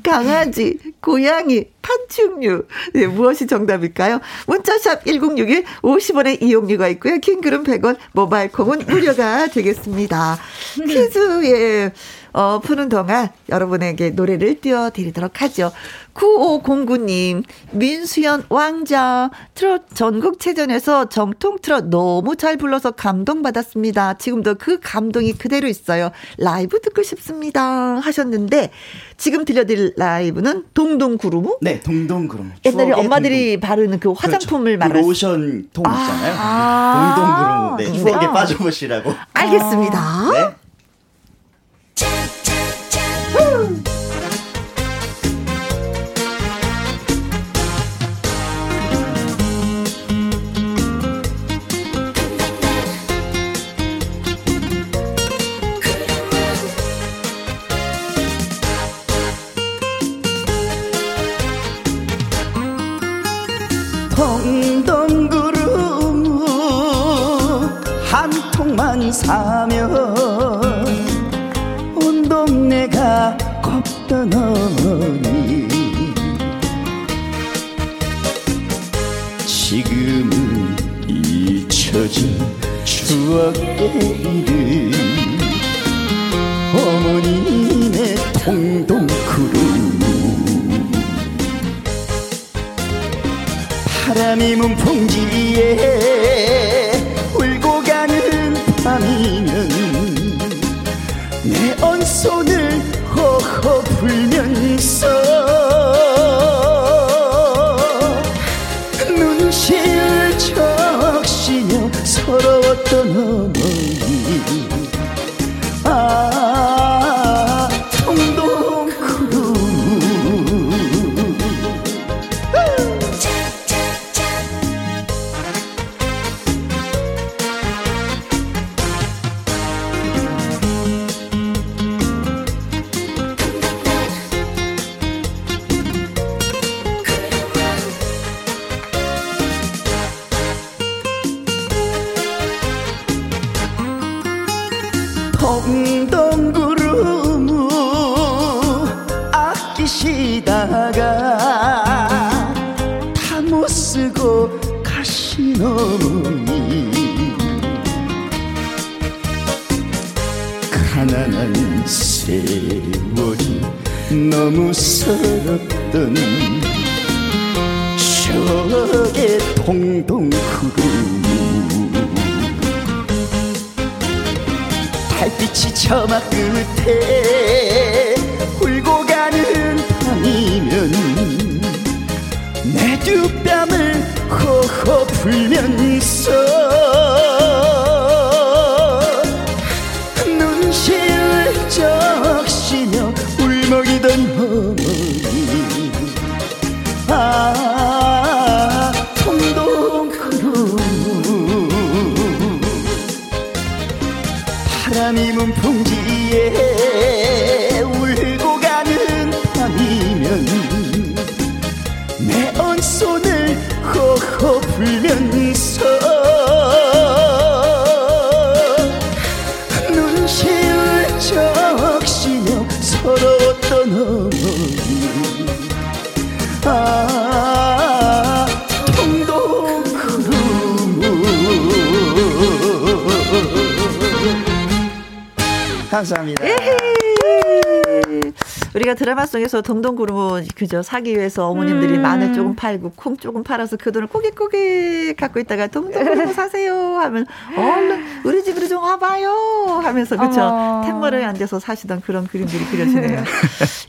강아지, 고양이, 파충류. 네, 무엇이 정답일까요? 문자샵 1061 50원의 이용료가 있고요. 킹글은 100원, 모바일 콩은 무료가 되겠습니다. 퀴즈에 어, 푸는 동안 여러분에게 노래를 띄워드리도록 하죠. 9509님, 민수연 왕자, 트롯 전국체전에서 정통 트롯 너무 잘 불러서 감동받았습니다. 지금도 그 감동이 그대로 있어요. 라이브 듣고 싶습니다. 하셨는데, 지금 들려드릴 라이브는 동동구루무? 네, 동동구루무. 옛날에 엄마들이 동동. 바르는 그 화장품을 그렇죠. 그 로션 통 있잖아요. 아~ 동동구루무. 네, 추억에 네. 빠져보시라고. 알겠습니다. 네. 동동구름 한 통만 사면 떠넘니. 지금은 잊혀진 추억의 이름 어머님의 통동 구름. 바람이 문풍지에 울고 가는 밤이면 내 언손을 허허 불면서 속에서 동동구르모 그죠 사기 위해서 어머님들이 음. 마늘 조금 팔고 콩 조금 팔아서 그 돈을 꼬깃꼬깃 갖고 있다가 동동구르모 사세요 하면 얼른 우리 집으로 좀 와봐요 하면서 그죠 템머리에 앉아서 사시던 그런 그림들이 그려지네요.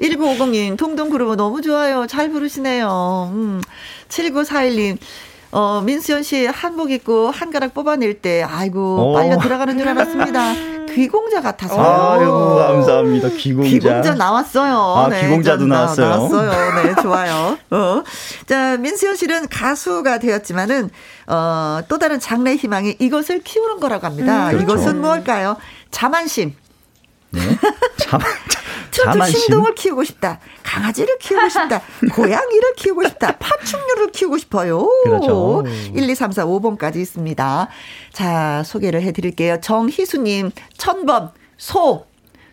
1950님 동동구르모 너무 좋아요. 잘 부르시네요. 음. 7941님 어, 민수연 씨 한복 입고 한가락 뽑아낼 때, 아이고, 오. 어. 빨려 들어가는 줄 알았습니다. 귀공자 같아서. 아유, 감사합니다. 귀공자. 귀공자 나왔어요. 아, 네, 귀공자도 나왔어요. 나왔어요. 네, 좋아요. 어. 자, 민수연 씨는 가수가 되었지만은, 어, 또 다른 장래 희망이 이것을 키우는 거라고 합니다. 음, 그렇죠. 이것은 뭘까요? 자만심. 네. 자만, 트로트 신동을 키우고 싶다. 강아지를 키우고 싶다. 고양이를 키우고 싶다. 파충류를 키우고 싶어요. 그렇죠. 1, 2, 3, 4, 5번까지 있습니다. 자, 소개를 해드릴게요. 정희수님, 천번, 소.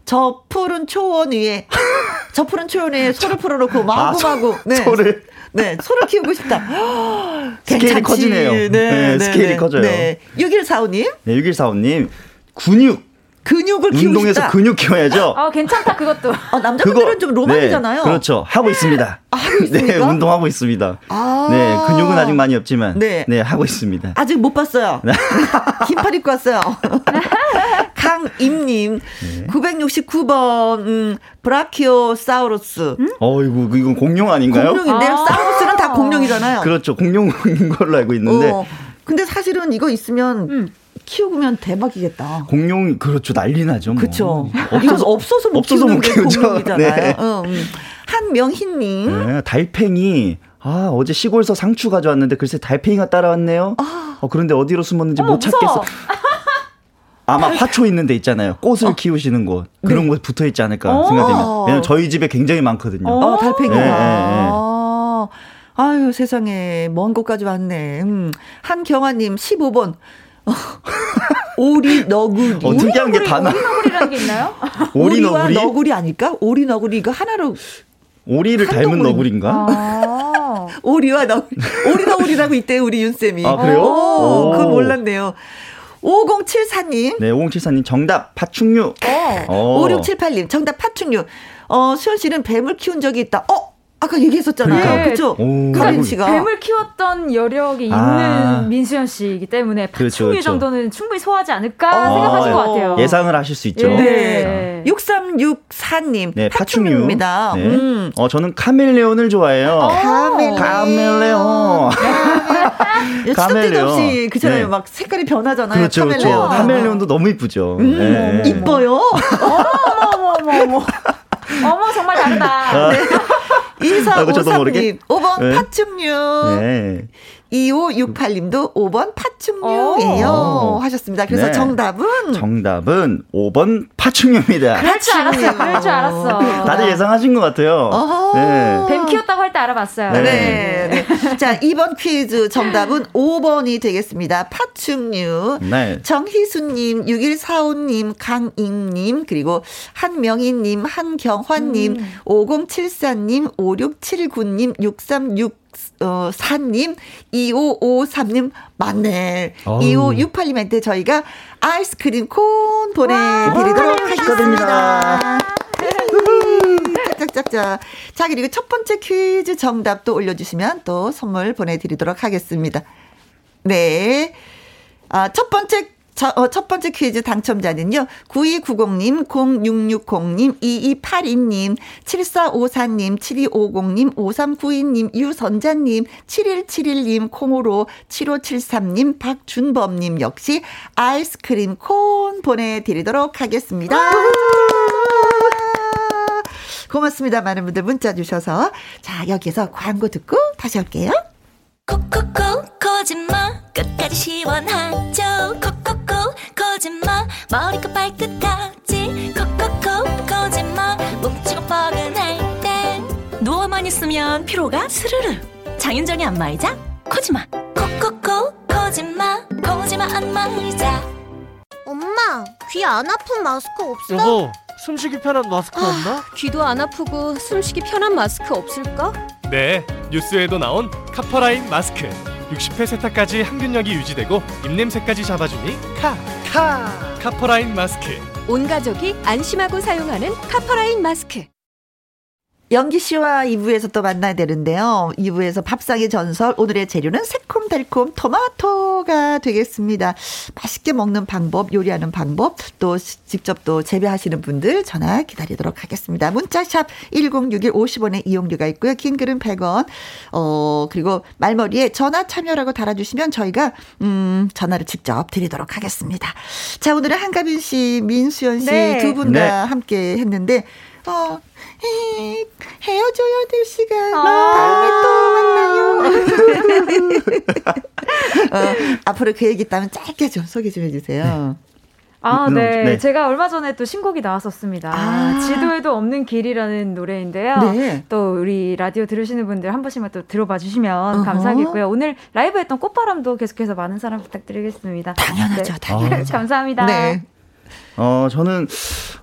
저 푸른 초원 위에, 저 푸른 초원 위에 소를 풀어놓고 마구마구. 아, 네. 소를. 네, 소를 키우고 싶다. 스케일이 커지네요. 네, 네, 네 스케일이 네, 커져요. 네. 6145님. 네, 6145님. 근육. 근육을 키우고 운동해서 싶다. 근육 키워야죠. 아 괜찮다 그것도. 아, 남자분들은 좀 로망이잖아요. 네, 그렇죠. 하고 있습니다. 아, 하고 있습니까? 네, 운동하고 있습니다. 아~ 네, 근육은 아직 많이 없지만 네, 네 하고 있습니다. 아직 못 봤어요. 긴팔 입고 왔어요. 강임님, 네. 969번 음, 브라키오사우루스. 음? 어이구, 이건 공룡 아닌가요? 공룡인데요. 아~ 사우루스는 다 공룡이잖아요. 그렇죠. 공룡인 걸로 알고 있는데. 어, 근데 사실은 이거 있으면 음. 키우면 대박이겠다. 공룡 그렇죠 난리 나죠. 뭐. 그렇죠. 없어서 없어서 못 없어서 못 키우죠. 공룡이잖아요. 네. 음. 한명희님. 네, 달팽이. 아 어제 시골에서 상추 가져왔는데 글쎄 달팽이가 따라왔네요. 아. 어, 그런데 어디로 숨었는지 어못 찾겠어. 아마 화초 있는 데 있잖아요. 꽃을 어. 키우시는 곳. 그런 네. 곳 붙어 있지 않을까 어. 생각되면. 왜냐면 저희 집에 굉장히 많거든요. 어, 달팽이가. 네, 네, 네. 아유, 세상에. 먼 곳까지 왔네. 음. 한경아님, 15번. 오리 너구리. 어, 특이한 게 다 나. 오리 너구리라는 게 있나요? 오리 너구리? 너구리 아닐까? 오리 너구리 이거 하나로 오리를 닮은 너구리인가? 아~ 오리와 너구리. 오리 너구리라고 있대 우리 윤 쌤이. 아 그래요? 오, 그건 몰랐네요. 5074님. 네, 5074님 정답 파충류. 어. 5678님 정답 파충류. 어, 수현 씨는 뱀을 키운 적이 있다. 어, 아까 얘기했었잖아요. 그러니까. 그렇죠. 가린 씨가 뱀을 키웠던 여력이 있는 아. 민수연 씨이기 때문에 파충류 그렇죠, 그렇죠. 정도는 충분히 소화하지 않을까 아. 생각하실 것 같아요. 예상을 하실 수 있죠. 네. 네. 6364님 네, 파충류입니다. 네. 음. 어 저는 카멜레온을 좋아해요. 어. 카멜레온. 카멜레온. 카멜레온. 없이 그잖아요. 네. 막 색깔이 변하잖아요. 그렇죠, 카멜레온. 그렇죠. 카멜레온도 너무 이쁘죠. 음, 네. 이뻐요. 어머 어머 어머. 어머 정말 다르다. 아. 네. 2453님 5번 네. 파충류. 네. 2568님도 5번 파충류예요. 오. 하셨습니다. 그래서 네. 정답은 정답은 5번 파충류입니다. 그럴 줄 알았어. 그럴 줄 알았어. 다들 예상하신 것 같아요. 네. 뱀 키웠다고 할 때 알아봤어요. 네. 네. 네. 자, 이번 퀴즈 정답은 5번이 되겠습니다. 파충류. 네. 정희수님, 6145님, 강잉님, 그리고 한명희님, 한경환님, 음. 5074님, 5679님, 636 어, 4님, 2553님, 맞네. 어우. 2568님한테 저희가 아이스크림 콘 보내드리도록 하겠습니다. 짝짝짝짝. 자, 그리고 첫 번째 퀴즈 정답도 올려주시면 또 선물 보내드리도록 하겠습니다. 네. 아, 첫 번째 저, 어, 첫 번째 퀴즈 당첨자는요. 9290님, 0660님, 2282님, 7454님, 7250님, 5392님, 유선자님, 7171님, 콩으로 7573님, 박준범님 역시 아이스크림 콘 보내드리도록 하겠습니다. 고맙습니다. 많은 분들 문자 주셔서. 자, 여기서 광고 듣고 다시 올게요. 콕콕콕 거짓말 끝까지 시원하죠 콕콕콕 거짓말. 머리끝 발끝까지. 콕콕콕 거짓말. 뭉치고 뻐근할 땐 누워만 있으면 피로가 스르르. 장윤정의 안마의자. 코지마. 콕콕콕 거짓말. 코지마 안마의자. 엄마 귀 안 아픈 마스크 없어? 여보 숨쉬기 편한 마스크 없나? 아, 귀도 안 아프고 숨쉬기 편한 마스크 없을까? 네, 뉴스에도 나온 카퍼라인 마스크. 60회 세탁까지 항균력이 유지되고 입냄새까지 잡아주니 카! 카! 카퍼라인 마스크. 온 가족이 안심하고 사용하는 카퍼라인 마스크. 영기 씨와 2부에서 또 만나야 되는데요. 2부에서 밥상의 전설 오늘의 재료는 새콤달콤 토마토가 되겠습니다. 맛있게 먹는 방법, 요리하는 방법, 또 직접 또 재배하시는 분들 전화 기다리도록 하겠습니다. 문자샵 1061 50원의 이용료가 있고요. 긴 글은 100원. 어, 그리고 말머리에 전화 참여라고 달아 주시면 저희가 음, 전화를 직접 드리도록 하겠습니다. 자, 오늘은 한가빈 씨, 민수연 씨두 네. 분다 네. 함께 했는데 어, 헤어져야 될 시간. 아~ 다음에 또 만나요. 어, 앞으로 그 얘기 있다면 짧게 좀 소개 좀 해주세요. 네. 아, 네. 네. 제가 얼마 전에 또 신곡이 나왔었습니다. 아. 지도에도 없는 길이라는 노래인데요. 네. 또 우리 라디오 들으시는 분들 한 번씩만 또 들어봐 주시면. 감사하겠고요. 오늘 라이브 했던 꽃바람도 계속해서 많은 사랑 부탁드리겠습니다. 당연하죠, 네. 당연하죠. 감사합니다. 네. 어, 저는,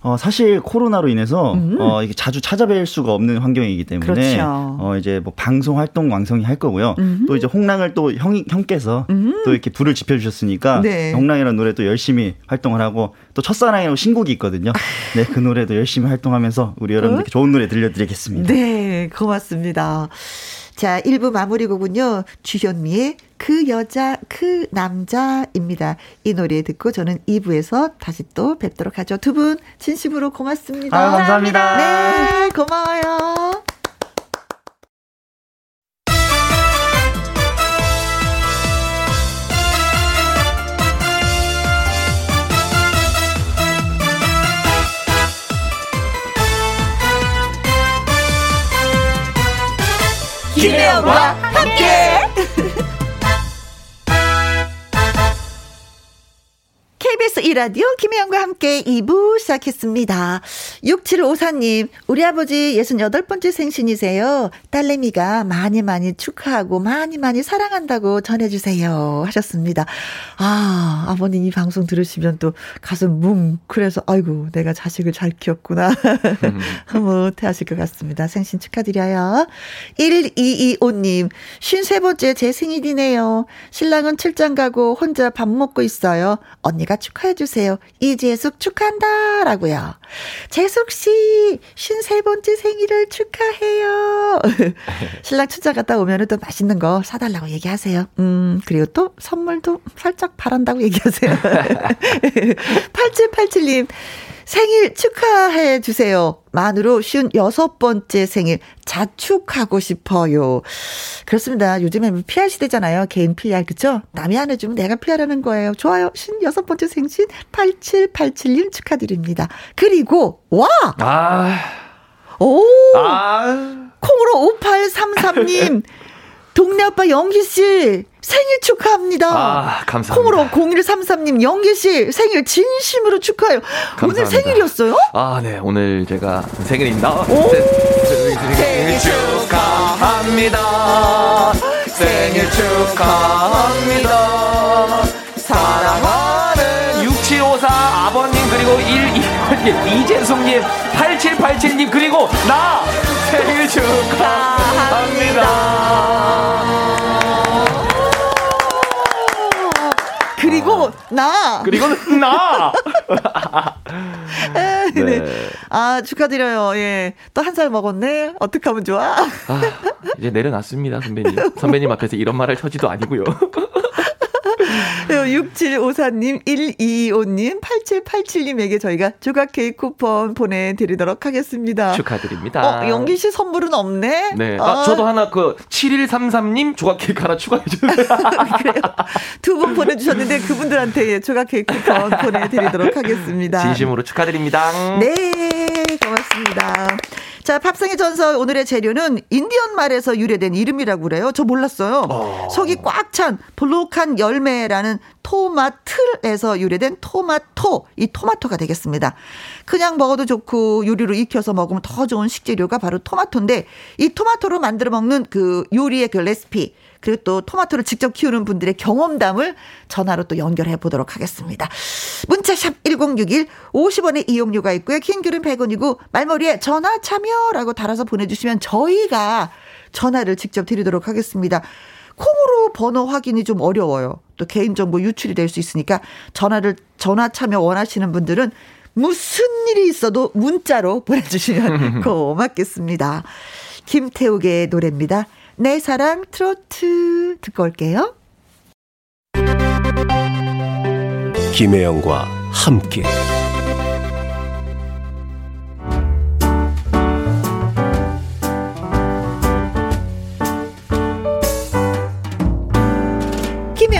어, 사실 코로나로 인해서, 음. 어, 이게 자주 찾아뵐 수가 없는 환경이기 때문에, 그렇죠. 어, 이제 뭐 방송 활동 왕성히 할 거고요. 음. 또 이제 홍랑을 또 형, 형께서 음. 또 이렇게 불을 지펴주셨으니까, 네. 홍랑이라는 노래 도 열심히 활동을 하고, 또 첫사랑이라고 신곡이 있거든요. 네, 그 노래도 열심히 활동하면서 우리 여러분들께 어? 좋은 노래 들려드리겠습니다. 네, 고맙습니다. 자, 1부 마무리 곡은요. 주현미의 그 여자, 그 남자입니다. 이 노래 듣고 저는 2부에서 다시 또 뵙도록 하죠. 두 분 진심으로 고맙습니다. 아, 감사합니다. 네, 고마워요. 김혜영과 KBS 이라디오 김혜영과 함께 2부 시작했습니다. 6754님, 우리 아버지 68번째 생신이세요. 딸내미가 많이 많이 축하하고 많이 많이 사랑한다고 전해주세요. 하셨습니다. 아, 아버님 이 방송 들으시면 또 가슴 뭉클해서, 아이고, 내가 자식을 잘 키웠구나. 흐뭇해 하실 것 같습니다. 생신 축하드려요. 1225님, 53번째 제 생일이네요. 신랑은 출장 가고 혼자 밥 먹고 있어요. 언니가 축하해주세요. 이재숙 축하한다. 라고요. 재숙씨, 53번째 생일을 축하해요. 신랑 출장 갔다 오면은 또 맛있는 거 사달라고 얘기하세요. 음, 그리고 또 선물도 살짝 바란다고 얘기하세요. 8787님, 생일 축하해 주세요. 만으로 쉬운 여섯 번째 생일 자축하고 싶어요. 그렇습니다. 요즘에 뭐 PR 시대잖아요. 개인 PR, 그쵸? 남이 안 해주면 내가 PR하는 거예요. 좋아요. 쉰 여섯 번째 생신 8787님 축하드립니다. 그리고, 와! 아. 오! 아. 콩으로 5833님. 동네 아빠 영기 씨 생일 축하합니다. 아, 감사합니다. 콩으로 0133님 영기 씨 생일 진심으로 축하해요. 감사합니다. 오늘 생일이었어요? 아, 네. 오늘 제가 생일입니다. 오! 생일 축하합니다. 생일 축하합니다. 사랑하는 6754 아버님 그리고 1 이재숙님 8787님 그리고 나 생일 축하합니다. 그리고 나 그리고 나 네. 네. 아 축하드려요. 예. 또 한 살 먹었네. 어떻게 하면 좋아? 아, 이제 내려놨습니다, 선배님. 선배님 앞에서 이런 말할 처지도 아니고요. 6754님, 1225님, 8787님에게 저희가 조각 케이크 쿠폰 보내드리도록 하겠습니다. 축하드립니다. 어, 영기 씨 선물은 없네? 네. 아, 아 저도 하나 그 7133님 조각 케이크 하나 추가해주세요. 그래요. 두 분 보내주셨는데 그분들한테 조각 케이크 쿠폰 보내드리도록 하겠습니다. 진심으로 축하드립니다. 네. 고맙습니다. 자, 팝상의 전설 오늘의 재료는 인디언 말에서 유래된 이름이라고 그래요. 저 몰랐어요. 어. 속이 꽉 찬 볼록한 열매라는 토마틀에서 유래된 토마토. 이 토마토가 되겠습니다. 그냥 먹어도 좋고 요리로 익혀서 먹으면 더 좋은 식재료가 바로 토마토인데 이 토마토로 만들어 먹는 그 요리의 그 레시피 그리고 또 토마토를 직접 키우는 분들의 경험담을 전화로 또 연결해 보도록 하겠습니다. 문자샵 1061 50원의 이용료가 있고요. 킹귤은 100원이고 말머리에 전화 참여라고 달아서 보내주시면 저희가 전화를 직접 드리도록 하겠습니다. 콩으로 번호 확인이 좀 어려워요. 또 개인정보 유출이 될 수 있으니까 전화를 전화 참여 원하시는 분들은 무슨 일이 있어도 문자로 보내주시면 고맙겠습니다. 김태욱의 노래입니다. 내 사랑 트로트 듣고 올게요. 김혜영과 함께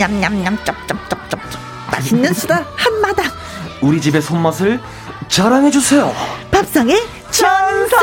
냠냠냠 쩝쩝쩝쩝 맛있는 수다 한마당. 우리 집의 손맛을 자랑해 주세요. 밥상의 전설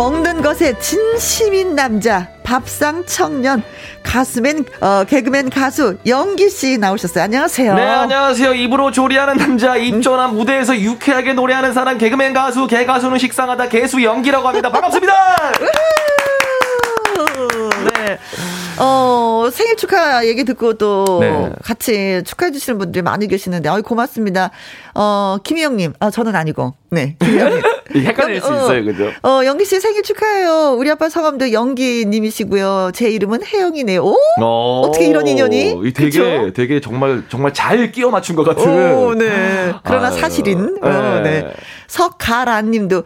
먹는 것에 진심인 남자 밥상 청년 가수맨 어, 개그맨 가수 영기 씨 나오셨어요. 안녕하세요. 네, 안녕하세요. 입으로 조리하는 남자, 입조한 무대에서 유쾌하게 노래하는 사람 개그맨 가수, 개 가수는 식상하다 개수 연기라고 합니다. 반갑습니다. 네. 어, 생일 축하 얘기 듣고 또 네. 같이 축하해 주시는 분들이 많이 계시는데, 아 고맙습니다. 어, 김희영님, 아, 저는 아니고, 네. 김희영님. 헷갈릴 수 어, 있어요, 그죠? 어, 영기 씨 생일 축하해요. 우리 아빠 성함도 영기님이시고요. 제 이름은 혜영이네요. 오? 어, 어떻게 이런 인연이? 되게, 그쵸? 되게 정말, 정말 잘 끼워 맞춘 것 같은. 오, 네. 그러나 아유, 사실인. 네. 어, 네. 석가란 님도,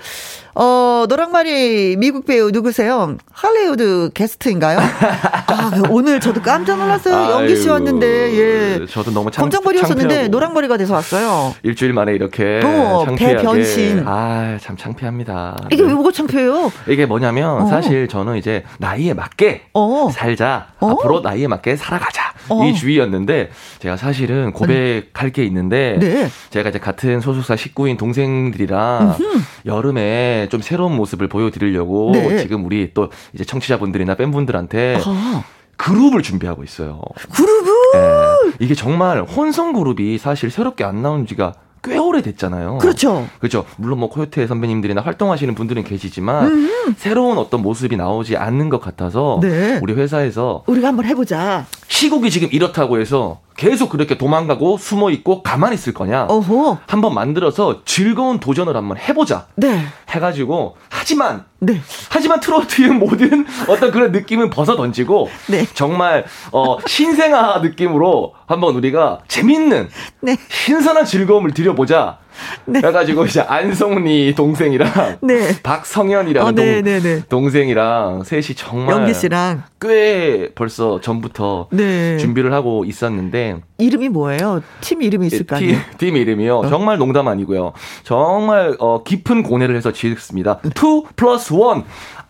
어, 노랑말이 미국 배우 누구세요? 할리우드 게스트인가요? 아, 오늘 저도 깜짝 놀랐어요. 영기 씨 왔는데, 예. 저도 너무 참, 검정머리였었는데 노랑머리가 돼서 왔어요. 일주일 만에 이렇게. 어, 대변신. 아, 참 창피합니다. 이게 왜 뭐가 창피해요? 이게 뭐냐면, 어. 사실 저는 이제 나이에 맞게 어. 살자. 어. 앞으로 나이에 맞게 살아가자. 어. 이 주의였는데, 제가 사실은 고백할 게 있는데, 네. 제가 이제 같은 소속사 식구인 동생들이랑 음흠. 여름에 좀 새로운 모습을 보여드리려고 네. 지금 우리 또 이제 청취자분들이나 팬분들한테 아. 그룹을 준비하고 있어요. 그룹을? 네. 이게 정말 혼성 그룹이 사실 새롭게 안 나온 지가 꽤 오래됐잖아요. 그렇죠. 그렇죠. 물론 뭐 코요태 선배님들이나 활동하시는 분들은 계시지만 음. 새로운 어떤 모습이 나오지 않는 것 같아서 네. 우리 회사에서 우리가 한번 해보자. 시국이 지금 이렇다고 해서 계속 그렇게 도망가고 숨어 있고 가만히 있을 거냐? 어허. 한번 만들어서 즐거운 도전을 한번 해보자. 네. 해가지고 하지만 네. 하지만 트로트의 모든 어떤 그런 느낌은 벗어 던지고 네. 정말 어 신생아 느낌으로 한번 우리가 재밌는 네. 신선한 즐거움을 드려보자. 네. 그래가지고 이제 안성리 동생이랑 네. 박성현이랑 어, 동, 네, 네, 네. 동생이랑 셋이 정말 연기 씨랑 꽤 벌써 전부터 네. 준비를 하고 있었는데 이름이 뭐예요? 팀 이름이 있을 거 아니에요? 팀, 팀 이름이요. 어. 정말 농담 아니고요. 정말 어, 깊은 고뇌를 해서 지었습니다. 2 플러스 1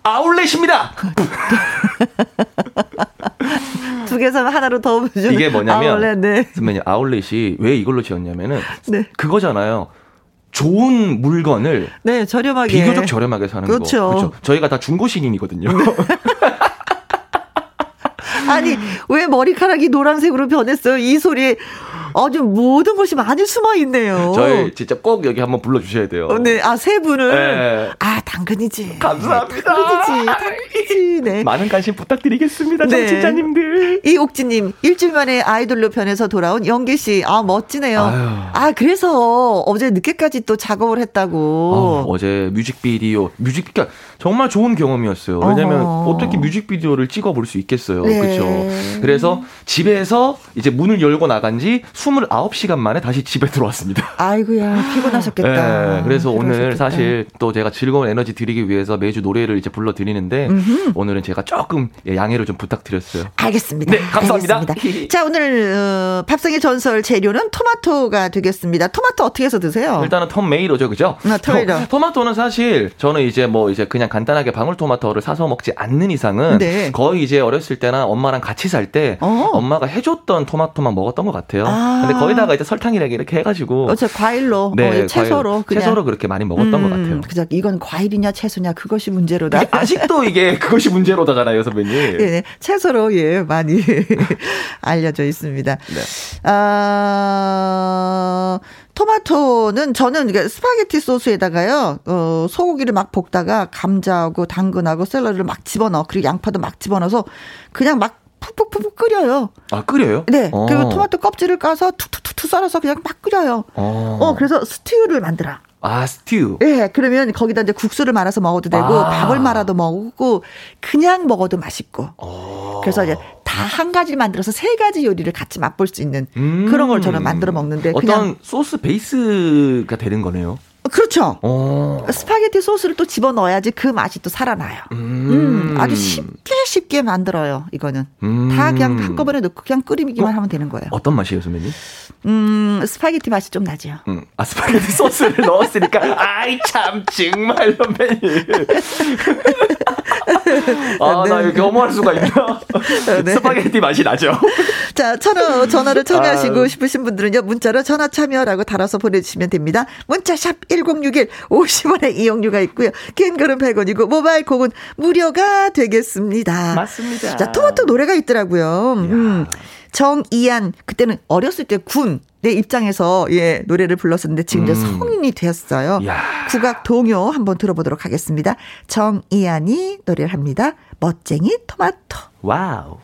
아울렛입니다. 두 개서 하나로 더 이게 뭐냐면 아울렛, 네. 선배님 아울렛이 왜 이걸로 지었냐면은 네. 그거잖아요. 좋은 물건을 네 저렴하게 비교적 저렴하게 사는 그렇죠. 거. 그렇죠. 저희가 다 중고 신인이거든요. 네. 아니 왜 머리카락이 노란색으로 변했어요? 이 소리 아주 모든 것이 많이 숨어 있네요. 저희 진짜 꼭 여기 한번 불러주셔야 돼요. 어, 네, 아 세 분을 네. 아 당근이지. 감사합니다. 당근이지, 당근이지. 네. 많은 관심 부탁드리겠습니다, 네. 정치자님들. 이옥지님 일주일 만에 아이돌로 변해서 돌아온 영계 씨, 아 멋지네요. 아유. 아 그래서 어제 늦게까지 또 작업을 했다고. 어, 제 뮤직비디오, 뮤직 그러니까 정말 좋은 경험이었어요. 왜냐면 어 어떻게 뮤직비디오를 찍어볼 수 있겠어요, 네. 그렇죠? 그래서 집에서 이제 문을 열고 나간 지 29시간 만에 다시 집에 들어왔습니다. 아이고야, 피곤하셨겠다. 네, 그래서. 오늘 사실 또 제가 즐거운 에너지 드리기 위해서 매주 노래를 이제 불러드리는데 음흠. 오늘은 제가 조금 예, 양해를 좀 부탁드렸어요. 알겠습니다. 네, 감사합니다. 알겠습니다. 자, 오늘 어, 밥상의 전설 재료는 토마토가 되겠습니다. 토마토 어떻게 해서 드세요? 일단은 톰메이로죠, 그죠? 아, 토마토. 토마토는 사실 저는 이제 뭐 이제 그냥 간단하게 방울토마토를 사서 먹지 않는 이상은 네. 거의 이제 어렸을 때나 엄마랑 같이 살때 어. 엄마가 해줬던 토마토만 먹었던 것 같아요. 아. 근데 거기다가 이제 설탕이랑 이렇게 해가지고. 어차 과일로. 네, 어, 채소로. 과일, 채소로 그렇게 많이 먹었던 음, 것 같아요. 그죠. 이건 과일이냐 채소냐 그것이 문제로다. 아직도 이게 그것이 문제로다잖아요, 선배님. 예, 네, 채소로 예 많이 알려져 있습니다. 네. 아. 토마토는 저는 스파게티 소스에다가요, 어, 소고기를 막 볶다가 감자하고 당근하고 샐러리를 막 집어넣어. 그리고 양파도 막 집어넣어서 그냥 막 푹푹푹 끓여요. 아, 끓여요? 네. 어. 그리고 토마토 껍질을 까서 툭툭툭툭 썰어서 그냥 막 끓여요. 어, 어 그래서 스튜를 만들어. 아, 스튜. 예, 네, 그러면 거기다 이제 국수를 말아서 먹어도 되고, 아. 밥을 말아도 먹고, 그냥 먹어도 맛있고. 어. 그래서 이제 다 한 가지 만들어서 세 가지 요리를 같이 맛볼 수 있는 음. 그런 걸 저는 만들어 먹는데. 어떤 소스 베이스가 되는 거네요. 그렇죠. 오. 어. 스파게티 소스를 또 집어 넣어야지 그 맛이 또 살아나요. 음. 음. 아주 쉽게 쉽게 만들어요. 이거는 음. 다 그냥 한꺼번에 넣고 그냥 끓이기만 어? 하면 되는 거예요. 어떤 맛이에요, 선배님? 음, 스파게티 맛이 좀 나죠. 음. 아 스파게티 소스를 넣었으니까 아이 참 정말 선배님. 아, 네. 나 이렇게 우매할 수가 있나? 네. 스파게티 맛이 나죠. 자, 전화, 전화를 참여하시고 아. 싶으신 분들은요, 문자로 전화 참여라고 달아서 보내주시면 됩니다. 문자샵 1061 50원의 이용료가 있고요. 긴 글은 100원이고 모바일 콩은 무료가 되겠습니다. 맞습니다. 자, 토마토 노래가 있더라고요. 음. 정이안 그때는 어렸을 때 군 내 입장에서 예 노래를 불렀었는데 지금 이제 음. 성인이 되었어요. 야. 국악 동요 한번 들어보도록 하겠습니다. 정이안이 노래를 합니다. 멋쟁이 토마토. 와우.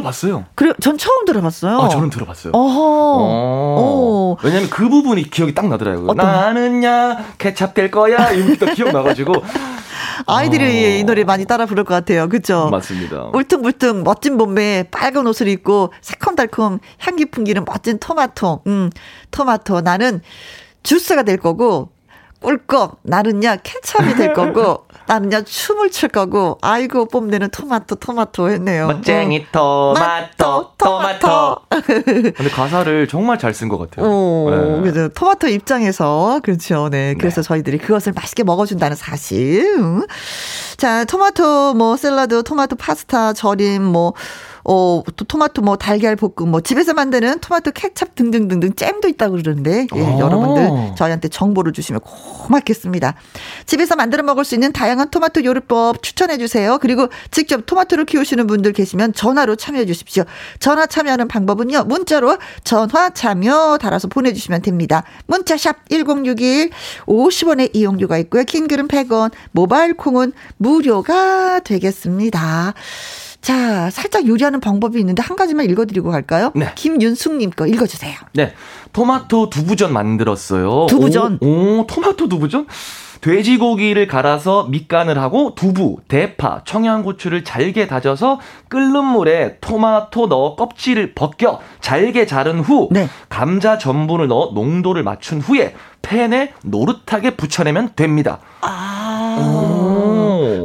들어봤어요. 그래, 전 처음 들어봤어요. 아, 저는 들어봤어요. 어허. 어. 왜냐면 그 부분이 기억이 딱 나더라고요. 어떤... 나는야, 케찹 될 거야. 이부터 기억 나가지고. 아이들이 어... 이 노래 많이 따라 부를 것 같아요. 그죠? 맞습니다. 울퉁불퉁 멋진 몸매에 빨간 옷을 입고 새콤달콤 향기 풍기는 멋진 토마토. 음, 토마토. 나는 주스가 될 거고, 꿀꺽. 나는야, 케찹이 될 거고, 나는야, 춤을 출 거고, 아이고, 뽐내는 토마토, 토마토 했네요. 멋쟁이 토마토, 토마토. 근데 가사를 정말 잘 쓴 것 같아요. 오, 네. 그죠. 토마토 입장에서, 그렇죠. 네. 그래서 네. 저희들이 그것을 맛있게 먹어준다는 사실. 자, 토마토, 뭐, 샐러드, 토마토 파스타, 절임, 뭐, 어, 또 토마토 뭐 달걀 볶음 뭐 집에서 만드는 토마토 케찹 등등등등 잼도 있다고 그러는데 예, 오. 여러분들 저희한테 정보를 주시면 고맙겠습니다. 집에서 만들어 먹을 수 있는 다양한 토마토 요리법 추천해 주세요. 그리고 직접 토마토를 키우시는 분들 계시면 전화로 참여해 주십시오. 전화 참여하는 방법은요. 문자로 전화 참여 달아서 보내 주시면 됩니다. 문자샵 1061 50원의 이용료가 있고요. 긴 글은 100원, 모바일 콩은 무료가 되겠습니다. 자, 살짝 요리하는 방법이 있는데 한 가지만 읽어드리고 갈까요? 네. 김윤숙님 거 읽어주세요. 네. 토마토 두부전 만들었어요. 두부전? 오, 오 토마토 두부전? 돼지고기를 갈아서 밑간을 하고 두부, 대파, 청양고추를 잘게 다져서 끓는 물에 토마토 넣어 껍질을 벗겨 잘게 자른 후 네. 감자 전분을 넣어 농도를 맞춘 후에 팬에 노릇하게 붙여내면 됩니다. 아. 오.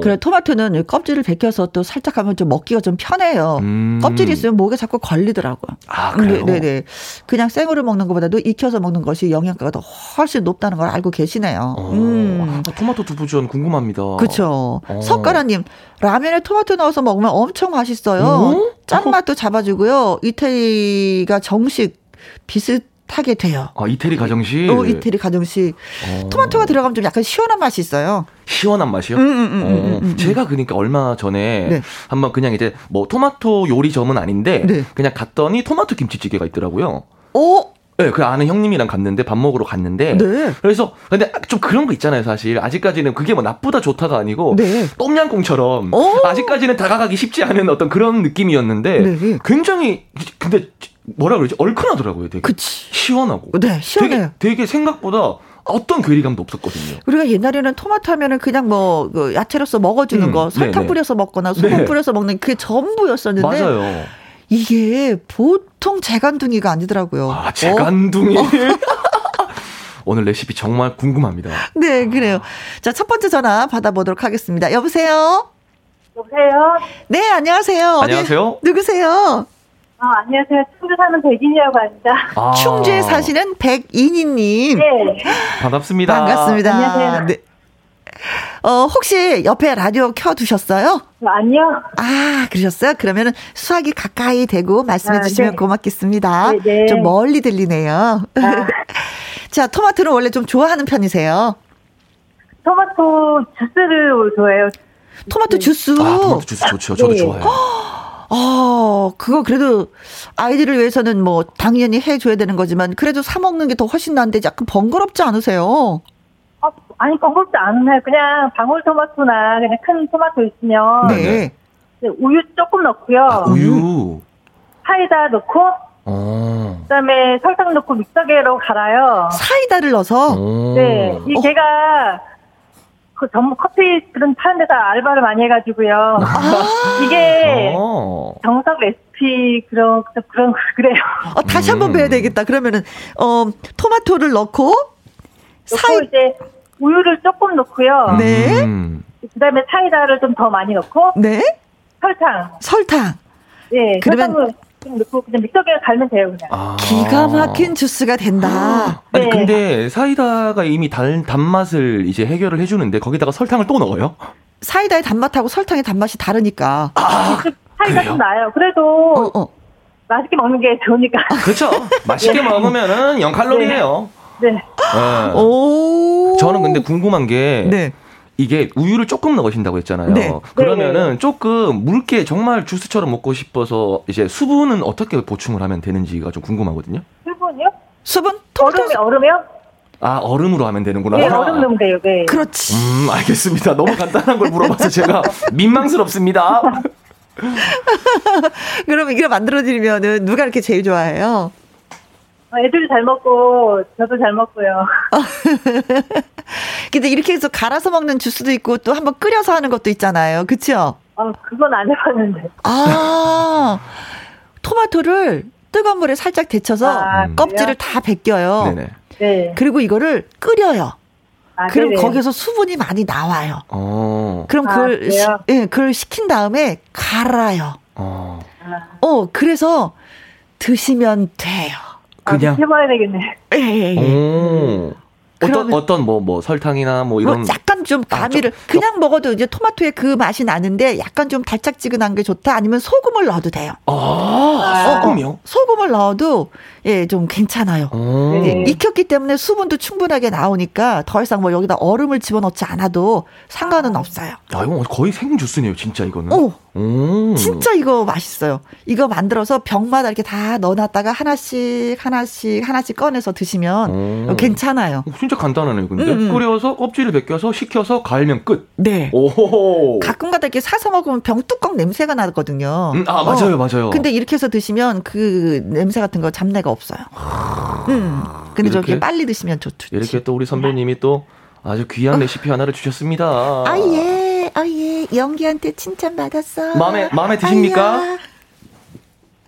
그래 토마토는 껍질을 벗겨서 또 살짝 하면 좀 먹기가 좀 편해요. 음. 껍질이 있으면 목에 자꾸 걸리더라고요. 아 그래요? 네, 네. 그냥 생으로 먹는 것보다도 익혀서 먹는 것이 영양가가 더 훨씬 높다는 걸 알고 계시네요. 어. 음. 아, 토마토 두부전 궁금합니다. 그렇죠. 어. 석가라님 라면에 토마토 넣어서 먹으면 엄청 맛있어요. 어? 짠맛도 잡아주고요. 이태리가 정식 비슷 타게 돼요. 아, 이태리 가정식? 어, 이태리 가정식. 어. 토마토가 들어가면 좀 약간 시원한 맛이 있어요. 시원한 맛이요? 음, 음, 음, 어, 음, 음, 제가 그러니까 얼마 전에 네. 한번 그냥 이제 뭐 토마토 요리점은 아닌데 네. 그냥 갔더니 토마토 김치찌개가 있더라고요. 어? 네, 그 아는 형님이랑 갔는데 밥 먹으러 갔는데 네. 그래서 근데 좀 그런 거 있잖아요, 사실. 아직까지는 그게 뭐 나쁘다 좋다가 아니고 네. 똠양꿍처럼 아직까지는 다가가기 쉽지 않은 어떤 그런 느낌이었는데 네. 굉장히 근데 뭐라 그러지? 얼큰하더라고요, 되게. 그치. 시원하고. 네, 시원해요. 되게, 되게 생각보다 어떤 괴리감도 없었거든요. 우리가 옛날에는 토마토 하면은 그냥 뭐, 그 야채로서 먹어주는 음, 거, 설탕 네네. 뿌려서 먹거나 소금 네. 뿌려서 먹는 그게 전부였었는데. 맞아요. 이게 보통 재간둥이가 아니더라고요. 아, 재간둥이? 어? 오늘 레시피 정말 궁금합니다. 네, 그래요. 자, 첫 번째 전화 받아보도록 하겠습니다. 여보세요? 여보세요? 네, 안녕하세요. 안녕하세요. 누구세요? 아, 안녕하세요. 충주 사는 백인이라고 합니다. 아. 충주에 사시는 백인이님. 네. 반갑습니다. 반갑습니다. 안녕하세요. 네. 어, 혹시 옆에 라디오 켜두셨어요? 아니요. 아, 그러셨어요? 그러면 수학이 가까이 대고 말씀해 아, 주시면 네. 고맙겠습니다. 네, 네. 좀 멀리 들리네요. 아. 자, 토마토를 원래 좀 좋아하는 편이세요? 토마토 주스를 좋아해요. 토마토 주스. 아, 토마토 주스 좋죠. 저도 네. 좋아해요. 아, 그거 그래도 아이들을 위해서는 뭐 당연히 해줘야 되는 거지만 그래도 사 먹는 게 더 훨씬 나은데 약간 번거롭지 않으세요? 아, 아니 번거롭지 않아요. 그냥 방울토마토나 그냥 큰 토마토 있으면 네. 네 우유 조금 넣고요. 아, 우유. 사이다 넣고 어. 그다음에 설탕 넣고 믹서기로 갈아요. 사이다를 넣어서? 네. 이 어. 걔가 그 전문 커피 그런 파는 데서 알바를 많이 해가지고요. 아~ 이게 어. 정석 레시피 그런 그런 그래요. 어, 다시 한번 음. 배야 되겠다. 그러면은 어 토마토를 넣고 사이 이제 우유를 조금 넣고요. 네. 음. 그다음에 사이다를 좀 더 많이 넣고. 네. 설탕. 설탕. 네. 그러면 좀 넣고 그냥 믹서기에 갈면 돼요 그냥. 아. 기가 막힌 주스가 된다. 아. 아니 네. 근데 사이다가 이미 단 단맛을 이제 해결을 해주는데 거기다가 설탕을 또 넣어요? 사이다의 단맛하고 설탕의 단맛이 다르니까. 아, 사이다 좀 나요. 그래도 어, 어. 맛있게 먹는 게 좋으니까. 아, 그렇죠. 맛있게 네. 먹으면은 0 칼로리예요. 네. 네. 오. 저는 근데 궁금한 게 네. 이게 우유를 조금 넣으신다고 했잖아요. 네. 그러면은 네. 조금 묽게 정말 주스처럼 먹고 싶어서 이제 수분은 어떻게 보충을 하면 되는지가 좀 궁금하거든요. 수분이요? 수분? 얼음이 얼음이요? 아 얼음으로 하면 되는구나. 네, 얼음 넣으면 돼요. 네. 그렇지. 음 알겠습니다. 너무 간단한 걸 물어봐서 제가 민망스럽습니다. 그럼 이걸 만들어드리면은 누가 이렇게 제일 좋아해요? 어, 애들이 잘 먹고 저도 잘 먹고요. 근데 이렇게 해서 갈아서 먹는 주스도 있고 또 한번 끓여서 하는 것도 있잖아요. 그렇죠? 어, 그건 안 해봤는데. 아, 토마토를 뜨거운 물에 살짝 데쳐서 아, 껍질을 다 벗겨요. 네네. 네. 그리고 이거를 끓여요. 아, 그럼 네네. 거기서 수분이 많이 나와요. 어. 그럼 그걸, 아, 시, 예, 그걸 식힌 다음에 갈아요. 어. 어, 그래서 드시면 돼요. 그냥 아, 해봐야 되겠네. 예, 예, 예. 어떤 어떤 뭐뭐 뭐 설탕이나 뭐 이런 뭐 약간 좀 아, 가미를 아, 그냥 먹어도 이제 토마토의 그 맛이 나는데 약간 좀 달짝지근한 게 좋다 아니면 소금을 넣어도 돼요. 아, 어, 소금이요? 소금을 넣어도 예 좀 괜찮아요. 예, 익혔기 때문에 수분도 충분하게 나오니까 더 이상 뭐 여기다 얼음을 집어넣지 않아도 상관은 없어요. 야 이거 거의 생주스네요, 진짜 이거는. 어. 오. 진짜 이거 맛있어요. 이거 만들어서 병마다 이렇게 다 넣어놨다가 하나씩 하나씩 하나씩 꺼내서 드시면 오. 괜찮아요. 어, 진짜 간단하네요. 근데 음, 음. 끓여서 껍질을 벗겨서 식혀서 갈면 끝. 네. 오. 가끔가다 이렇게 사서 먹으면 병 뚜껑 냄새가 나거든요. 음, 아 맞아요, 어. 맞아요. 근데 이렇게 해서 드시면 그 냄새 같은 거 잡내가 없어요. 음. 근데 저렇게 빨리 드시면 좋죠. 이렇게 또 우리 선배님이 또 아주 귀한 어. 레시피 하나를 주셨습니다. 아 예, 아 예, 연기한테 칭찬 받았어. 마음에 마음에 드십니까?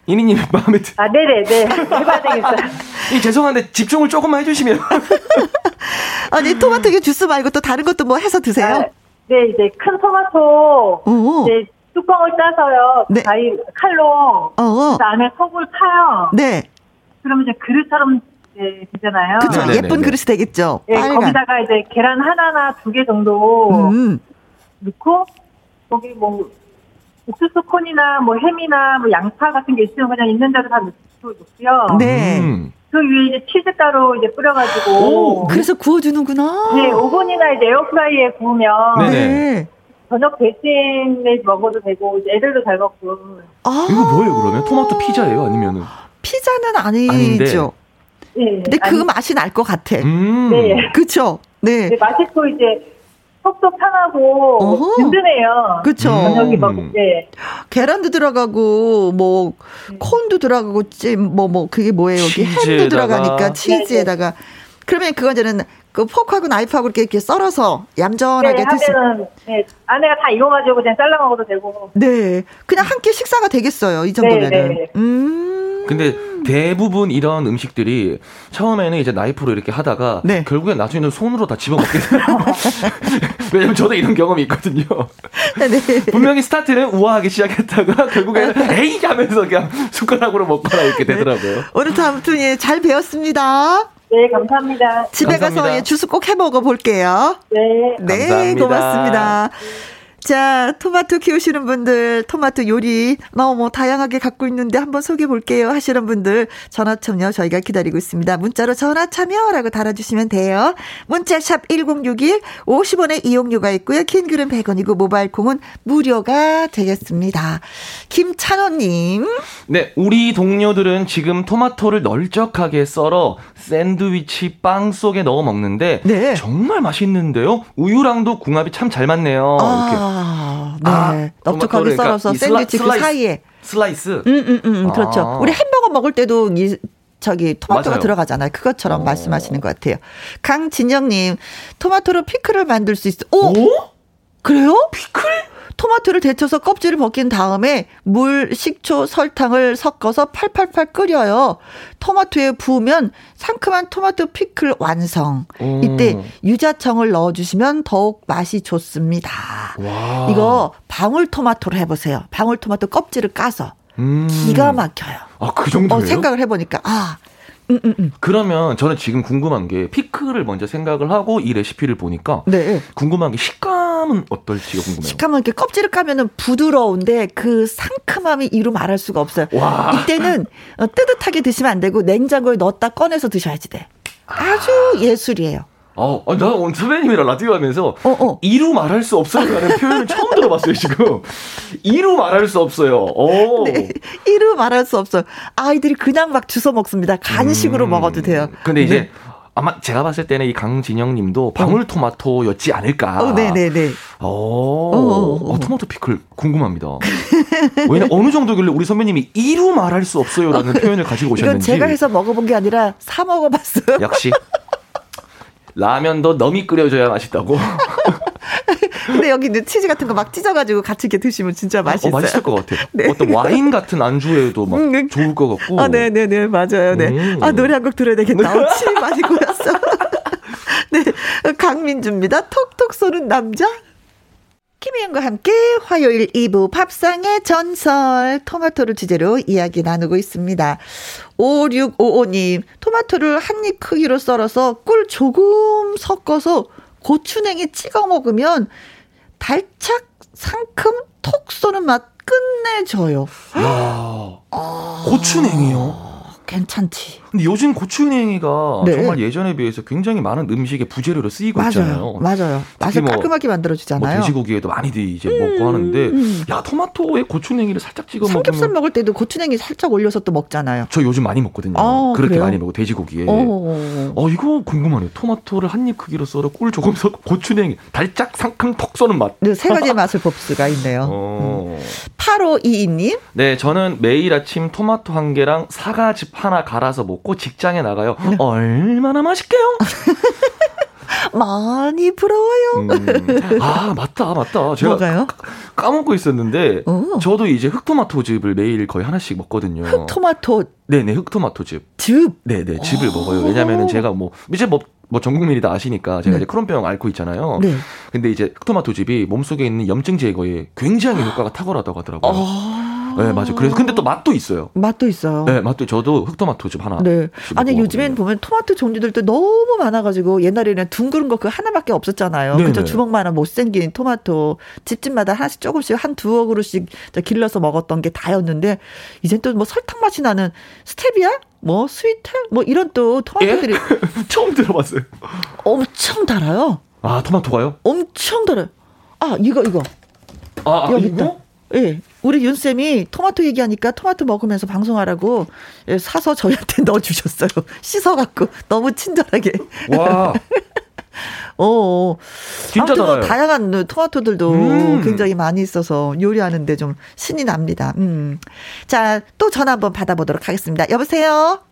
이니님 마음에 드. 아 네네 네 해봐야 되겠어이 죄송한데 집중을 조금만 해주시면. 아니 토마토 주스 말고 또 다른 것도 뭐 해서 드세요? 아, 네 이제 큰 토마토 오. 이제 뚜껑을 짜서요. 네. 가위 칼로 그 안에 속을 파요. 네. 그러면 이제 그릇처럼 네, 되잖아요. 그쵸. 네, 예쁜 그릇이 되겠죠. 네, 빨간. 거기다가 이제 계란 하나나 두 개 정도 음. 넣고 거기 뭐 옥수수 콘이나 뭐 햄이나 뭐 양파 같은 게 있으면 그냥 있는 대로 다 넣고요. 네. 음. 그 위에 이제 치즈 따로 이제 뿌려가지고. 오, 그래서 구워주는구나. 네, 오븐이나 이제 에어프라이에 구우면. 네네. 저녁 대신에 먹어도 되고, 애들도 잘 먹고. 아. 이거 뭐예요, 그러면? 토마토 피자예요? 아니면은? 피자는 아니죠. 아닌데. 네. 근데 그 아니, 맛이 날 것 같아. 음. 네. 그쵸? 네. 네. 맛있고 이제 속속 편하고 어허. 든든해요. 그쵸. 저녁에 먹을 음. 때. 계란도 들어가고 뭐 네. 콘도 들어가고 뭐뭐 뭐 그게 뭐예요? 여기 햄도 들어가니까 치즈에다가 네, 네. 그러면 그건 저는 그 포크하고 나이프하고 이렇게, 이렇게 썰어서 얌전하게 네, 드시면 네, 안에가 다 익어가지고 그냥 잘라 먹어도 되고. 네, 그냥 한 끼 식사가 되겠어요. 이 정도면은. 네, 네. 음. 근데 대부분 이런 음식들이 처음에는 이제 나이프로 이렇게 하다가 네. 결국엔 나중에는 손으로 다 집어먹게 돼요. 왜냐면 저도 이런 경험이 있거든요. 네. 분명히 스타트는 우아하게 시작했다가 결국에는 에이 하면서 그냥 숟가락으로 먹거나 이렇게 네. 되더라고요. 네. 오늘도 아무튼 예, 잘 배웠습니다. 네, 감사합니다. 집에 감사합니다. 가서 예, 주스 꼭 해 먹어 볼게요. 네. 네, 감사합니다. 고맙습니다. 자, 토마토 키우시는 분들, 토마토 요리 너무 다양하게 갖고 있는데 한번 소개해 볼게요 하시는 분들 전화 참여 저희가 기다리고 있습니다. 문자로 전화 참여라고 달아주시면 돼요. 문자 샵 1061, 50원의 이용료가 있고요. 긴 글은 100원이고 모바일 콩은 무료가 되겠습니다. 김찬호님. 네, 우리 동료들은 지금 토마토를 널쩍하게 썰어 샌드위치 빵 속에 넣어 먹는데 네. 정말 맛있는데요. 우유랑도 궁합이 참 잘 맞네요. 아. 이렇게. 아, 네. 아, 넉넉하게 썰어서 샌드위치 그 사이에. 슬라이스. 음, 음, 음, 음 그렇죠. 아. 우리 햄버거 먹을 때도 이 저기 토마토가 맞아요. 들어가잖아요. 그것처럼 오. 어. 말씀하시는 것 같아요. 강진영님, 토마토로 피클을 만들 수 있어. 오? 오? 그래요? 피클? 토마토를 데쳐서 껍질을 벗긴 다음에 물, 식초, 설탕을 섞어서 팔팔팔 끓여요. 토마토에 부으면 상큼한 토마토 피클 완성. 오. 이때 유자청을 넣어주시면 더욱 맛이 좋습니다. 와. 이거 방울토마토로 해보세요. 방울토마토 껍질을 까서. 음. 기가 막혀요. 아, 그 정도예요? 어, 생각을 해보니까, 아, 음, 음, 음. 그러면 저는 지금 궁금한 게 피클을 먼저 생각을 하고 이 레시피를 보니까 네. 궁금한 게 식감 은 어떨지가 궁금해요. 식감은 이렇게 껍질을 까면은 부드러운데 그 상큼함이 이루 말할 수가 없어요. 와. 이때는 어, 뜨뜻하게 드시면 안 되고 냉장고에 넣었다 꺼내서 드셔야지 돼. 아주 아. 예술이에요. 어, 어, 나 오늘 선배님이랑 라디오 하면서 어, 어. 이루 말할 수 없어요라는 표현을 처음 들어봤어요 지금. 이루 말할 수 없어요. 오. 네, 이루 말할 수 없어요. 아이들이 그냥 막 주워 먹습니다. 간식으로 음, 먹어도 돼요. 근데 이제 네. 아마 제가 봤을 때는 이 강진영 님도 방울토마토였지 않을까. 어, 네네네. 어, 어, 어, 토마토 피클 궁금합니다. 왜냐 어느 정도길래 우리 선배님이 이루 말할 수 없어요라는 표현을 가지고 오셨는지. 이건 제가 해서 먹어본 게 아니라 사 먹어봤어요. 역시 라면도 너미 끓여줘야 맛있다고. 근데 여기 이제 치즈 같은 거 막 찢어가지고 같이 이렇게 드시면 진짜 맛있어요. 어, 맛있을 것 같아요. 네. 어떤 와인 같은 안주에도 막 음, 네. 좋을 것 같고. 아, 네네네, 네, 맞아요. 네. 음. 아, 노래 한 곡 들어야 되겠다. 어, 침이 많이 고였어. 네. 강민주입니다. 톡톡 쏘는 남자. 김혜영과 함께 화요일 2부 밥상의 전설 토마토를 주제로 이야기 나누고 있습니다. 5655님, 토마토를 한 입 크기로 썰어서 꿀 조금 섞어서 고추냉이 찍어 먹으면 달착 상큼 톡 쏘는 맛 끝내줘요. 야, 아, 고추냉이요? 괜찮지. 근데 요즘 고추냉이가 네. 정말 예전에 비해서 굉장히 많은 음식의 부재료로 쓰이고 맞아요. 있잖아요. 맞아요. 맛을 뭐, 깔끔하게 만들어주잖아요. 뭐 돼지고기에도 많이들 이제 음, 먹고 하는데, 음. 야 토마토에 고추냉이를 살짝 찍어 먹으면 삼겹살 먹을 때도 고추냉이 살짝 올려서 또 먹잖아요. 저 요즘 많이 먹거든요. 어, 그렇게 그래요? 많이 먹고 돼지고기에. 어, 어 이거 궁금하네요. 토마토를 한 입 크기로 썰어 꿀 조금 섞 고추냉이 달짝 상큼 톡 쏘는 맛. 네, 세 가지 맛을 볼 수가 있네요. 어. 음. 8522님. 네, 저는 매일 아침 토마토 한 개랑 사과즙 하나 갈아서 먹고 직장에 나가요. 네. 얼마나 맛있게요? 많이 부러워요. 음. 아 맞다 맞다. 제가 뭐가요? 까먹고 있었는데 오. 저도 이제 흑토마토즙을 매일 거의 하나씩 먹거든요. 흑토마토. 네네 흑토마토즙. 즙. 네네 즙을 먹어요. 왜냐면은 제가 뭐 이제 뭐. 뭐전 국민이 다 아시니까 제가 네. 이제 크론병 앓고 있잖아요. 네. 근데 이제 흑토마토즙이 몸속에 있는 염증 제거에 굉장히 효과가 탁월하다고 하더라고요. 아. 네, 맞아요. 그래서 근데 또 맛도 있어요. 맛도 있어요. 네, 맛도 저도 흑토마토 즙 하나. 네. 아니 요즘엔 보면 토마토 종류들도 너무 많아가지고 옛날에는 둥그런 거 그 하나밖에 없었잖아요. 그죠 주먹만한 못생긴 토마토 집집마다 하나씩 조금씩 한 두어 그릇씩 길러서 먹었던 게 다였는데 이젠 또 뭐 설탕 맛이 나는 스테비아 뭐 스위트 뭐 이런 또 토마토들이 예? 처음 들어봤어요. 엄청 달아요. 아 토마토가요? 엄청 달아요. 아 이거 이거. 아, 아 여기 이거? 예. 네. 우리 윤 쌤이 토마토 얘기하니까 토마토 먹으면서 방송하라고 예, 사서 저희한테 넣어주셨어요. 씻어갖고 너무 친절하게. 와. 어, 어. 진짜 아무튼 뭐 다양한 토마토들도 음. 굉장히 많이 있어서 요리하는데 좀 신이 납니다. 음. 자, 또 전화 한번 받아보도록 하겠습니다. 여보세요?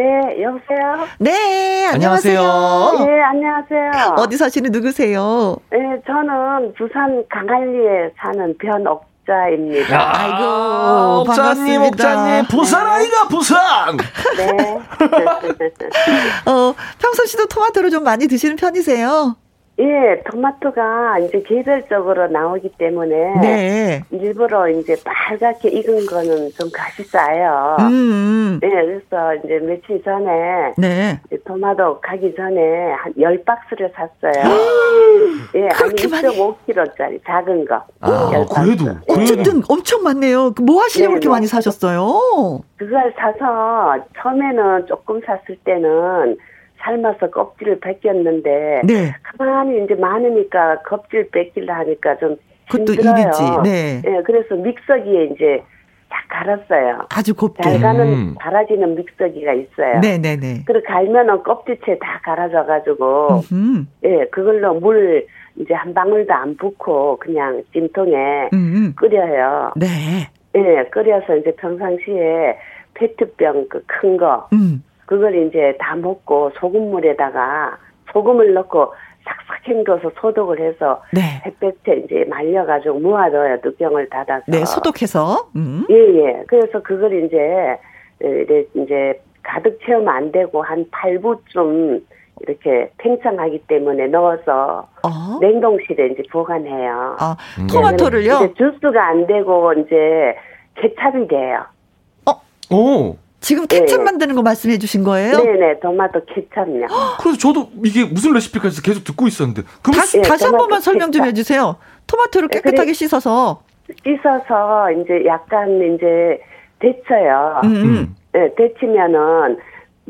네, 여보세요? 네, 안녕하세요. 안녕하세요. 네, 안녕하세요. 어디 사시는 누구세요? 네, 저는 부산 강한리에 사는 변옥 옥자입니다. 아이고, 옥자님, 옥자님, 부산 네. 아이가 부산! 네. 어, 평소 씨도 토마토를 좀 많이 드시는 편이세요? 예, 토마토가 이제 계절적으로 나오기 때문에 네. 일부러 이제 빨갛게 익은 거는 좀 값이 싸요. 음, 음. 예, 그래서 이제 며칠 전에 네. 토마토 가기 전에 한 열 박스를 샀어요. 예, 아니 2.5kg짜리 작은 거. 아, 그래도 어쨌든 엄청 많네요. 뭐 하시려고 그렇게 많이 사셨어요? 그걸 사서 처음에는 조금 샀을 때는 삶아서 껍질을 벗겼는데 네. 가만히 이제 많으니까 껍질 뺏기려 하니까 좀 그것도 힘들어요. 일이지. 네. 네. 그래서 믹서기에 이제 딱 갈았어요. 아주 곱게. 잘 가는 음. 갈아지는 믹서기가 있어요. 네네네. 네, 네. 그리고 갈면은 껍질째 다 갈아져가지고, 예, 네, 그걸로 물 이제 한 방울도 안 붓고 그냥 찜통에 음음. 끓여요. 네. 예, 끓여서 이제 평상시에 페트병 그 큰 거, 음. 그걸 이제 다 먹고 소금물에다가 소금을 넣고 싹싹 헹궈서 소독을 해서 네. 햇볕에 이제 말려가지고 모아둬요 뚜껑을 닫아서. 네, 소독해서. 음. 예, 예. 그래서 그걸 이제 이제 가득 채우면 안 되고 한 8부쯤 이렇게 팽창하기 때문에 넣어서 어? 냉동실에 이제 보관해요. 아, 토마토를요? 주스가 안 되고 이제 케찹이 돼요. 어? 오. 지금 케찹 네. 만드는 거 말씀해 주신 거예요? 네네, 토마토 케찹요. 그래서 저도 이게 무슨 레시피까 해서 계속 듣고 있었는데. 그럼 다시, 네, 다시 한 번만 설명 좀 해주세요. 토마토를 네, 깨끗하게 씻어서. 씻어서 이제 약간 이제 데쳐요. 음. 음. 네, 데치면은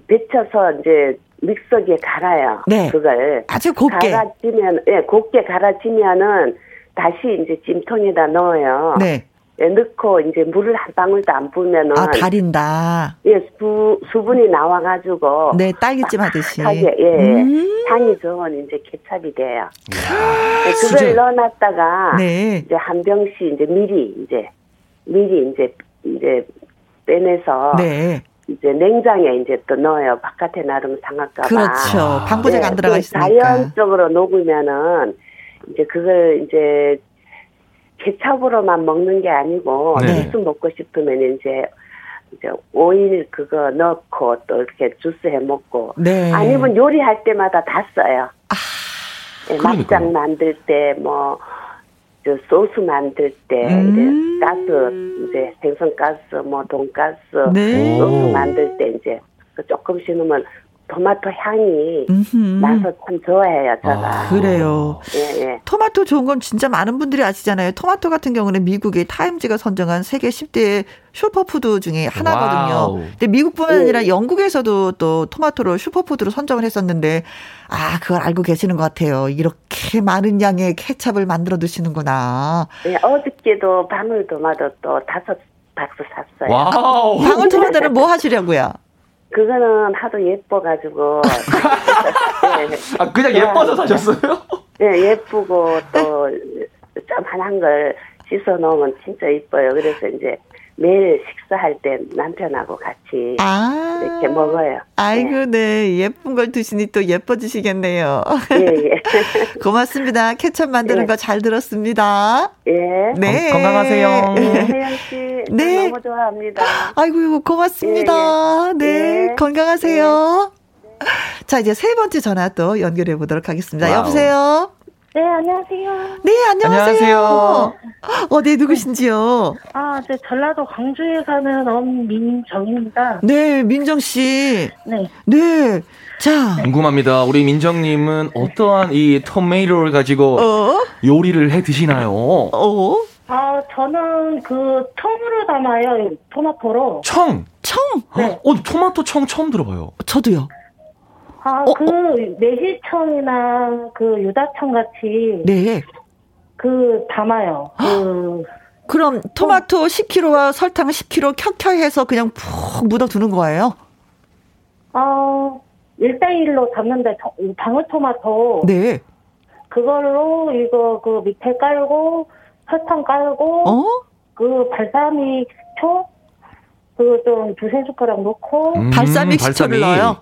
데쳐서 이제 믹서기에 갈아요. 네. 그걸 아주 곱게 갈아지면, 예, 네, 곱게 갈아지면은 다시 이제 찜통에다 넣어요. 네. 예, 넣고 이제 물을 한 방울도 안 부으면은 아 달인다. 예, 수, 수분이 나와 가지고 네 딸기찜 하듯이 하게 예, 음~ 향이 좋은 이제 케찹이 돼요. 네, 그걸 수제. 넣어 놨다가 네. 이제 한 병씩 이제 미리 이제 미리 이제 이제 빼내서 네. 이제 냉장에 이제 또 넣어요. 바깥에 나름 상할까봐. 그렇죠. 방부제가 네, 안 들어가 있으니까. 자연적으로 녹으면은 이제 그걸 이제 케찹으로만 먹는 게 아니고 네. 주스 먹고 싶으면 이제 이제 오일 그거 넣고 또 이렇게 주스 해 먹고 네. 아니면 요리할 때마다 다 써요. 아, 네, 막장 만들 때뭐 저 소스 만들 때 음. 이제 가스 이제 생선 가스 뭐 돈가스 네. 소스 만들 때 이제 그 조금씩 넣으면 토마토 향이 음흠. 나서 참 좋아해요, 제가. 아, 그래요. 예, 예. 토마토 좋은 건 진짜 많은 분들이 아시잖아요. 토마토 같은 경우는 미국의 타임즈가 선정한 세계 10대 superfood 중에 하나거든요. wow. 근데 미국뿐만 아니라 예. 영국에서도 또 토마토를 superfood로 선정을 했었는데 아, 그걸 알고 계시는 것 같아요. 이렇게 많은 양의 케찹을 만들어 드시는구나. 네, 어저께도 방울토마토 또 다섯 박스 샀어요. wow. 방울토마토는 뭐 하시려고요? 그거는 하도 예뻐가지고. 네. 아, 그냥 예뻐서 사셨어요? 네, 예쁘고 또, 짠한 걸 씻어 놓으면 진짜 이뻐요. 그래서 이제 매일 식사할 때 남편하고 같이 아~ 이렇게 먹어요. 아이고, 네. 네. 예쁜 걸 드시니 또 예뻐지시겠네요. 예, 예. 고맙습니다. 케첩 만드는 예. 거 잘 들었습니다. 예. 네. 건, 건강하세요 네, 혜영 씨. 네. 너무 좋아합니다. 아이고, 고맙습니다. 예, 예. 네. 예. 건강하세요. 네. 자, 이제 세 번째 전화 또 연결해 보도록 하겠습니다. wow. 여보세요? 네, 안녕하세요. 네, 안녕하세요. 안녕하세요. 어, 네, 누구신지요? 아, 네, 전라도 광주에 사는 엄민정입니다. 네, 민정씨. 네. 네. 자. 궁금합니다. 우리 민정님은 어떠한 이 토메이로를 가지고 어? 요리를 해 드시나요? 어? 아, 저는 그 청으로 담아요. 토마토로. 청? 청? 네. 어, 토마토 청 처음 들어봐요. 저도요. 아, 어, 그 어. 매실청이나 그 유자청 같이 네. 그 담아요. 그 그럼 토마토 어. 10kg와 설탕 10kg 켜켜해서 그냥 푹 묻어두는 거예요? 어, 1대1로 담는데 방울토마토. 네. 그걸로 이거 그 밑에 깔고 설탕 깔고 어? 그 발사믹 초 그 좀 두세 숟가락 넣고 음, 발사믹 식초를 넣어요?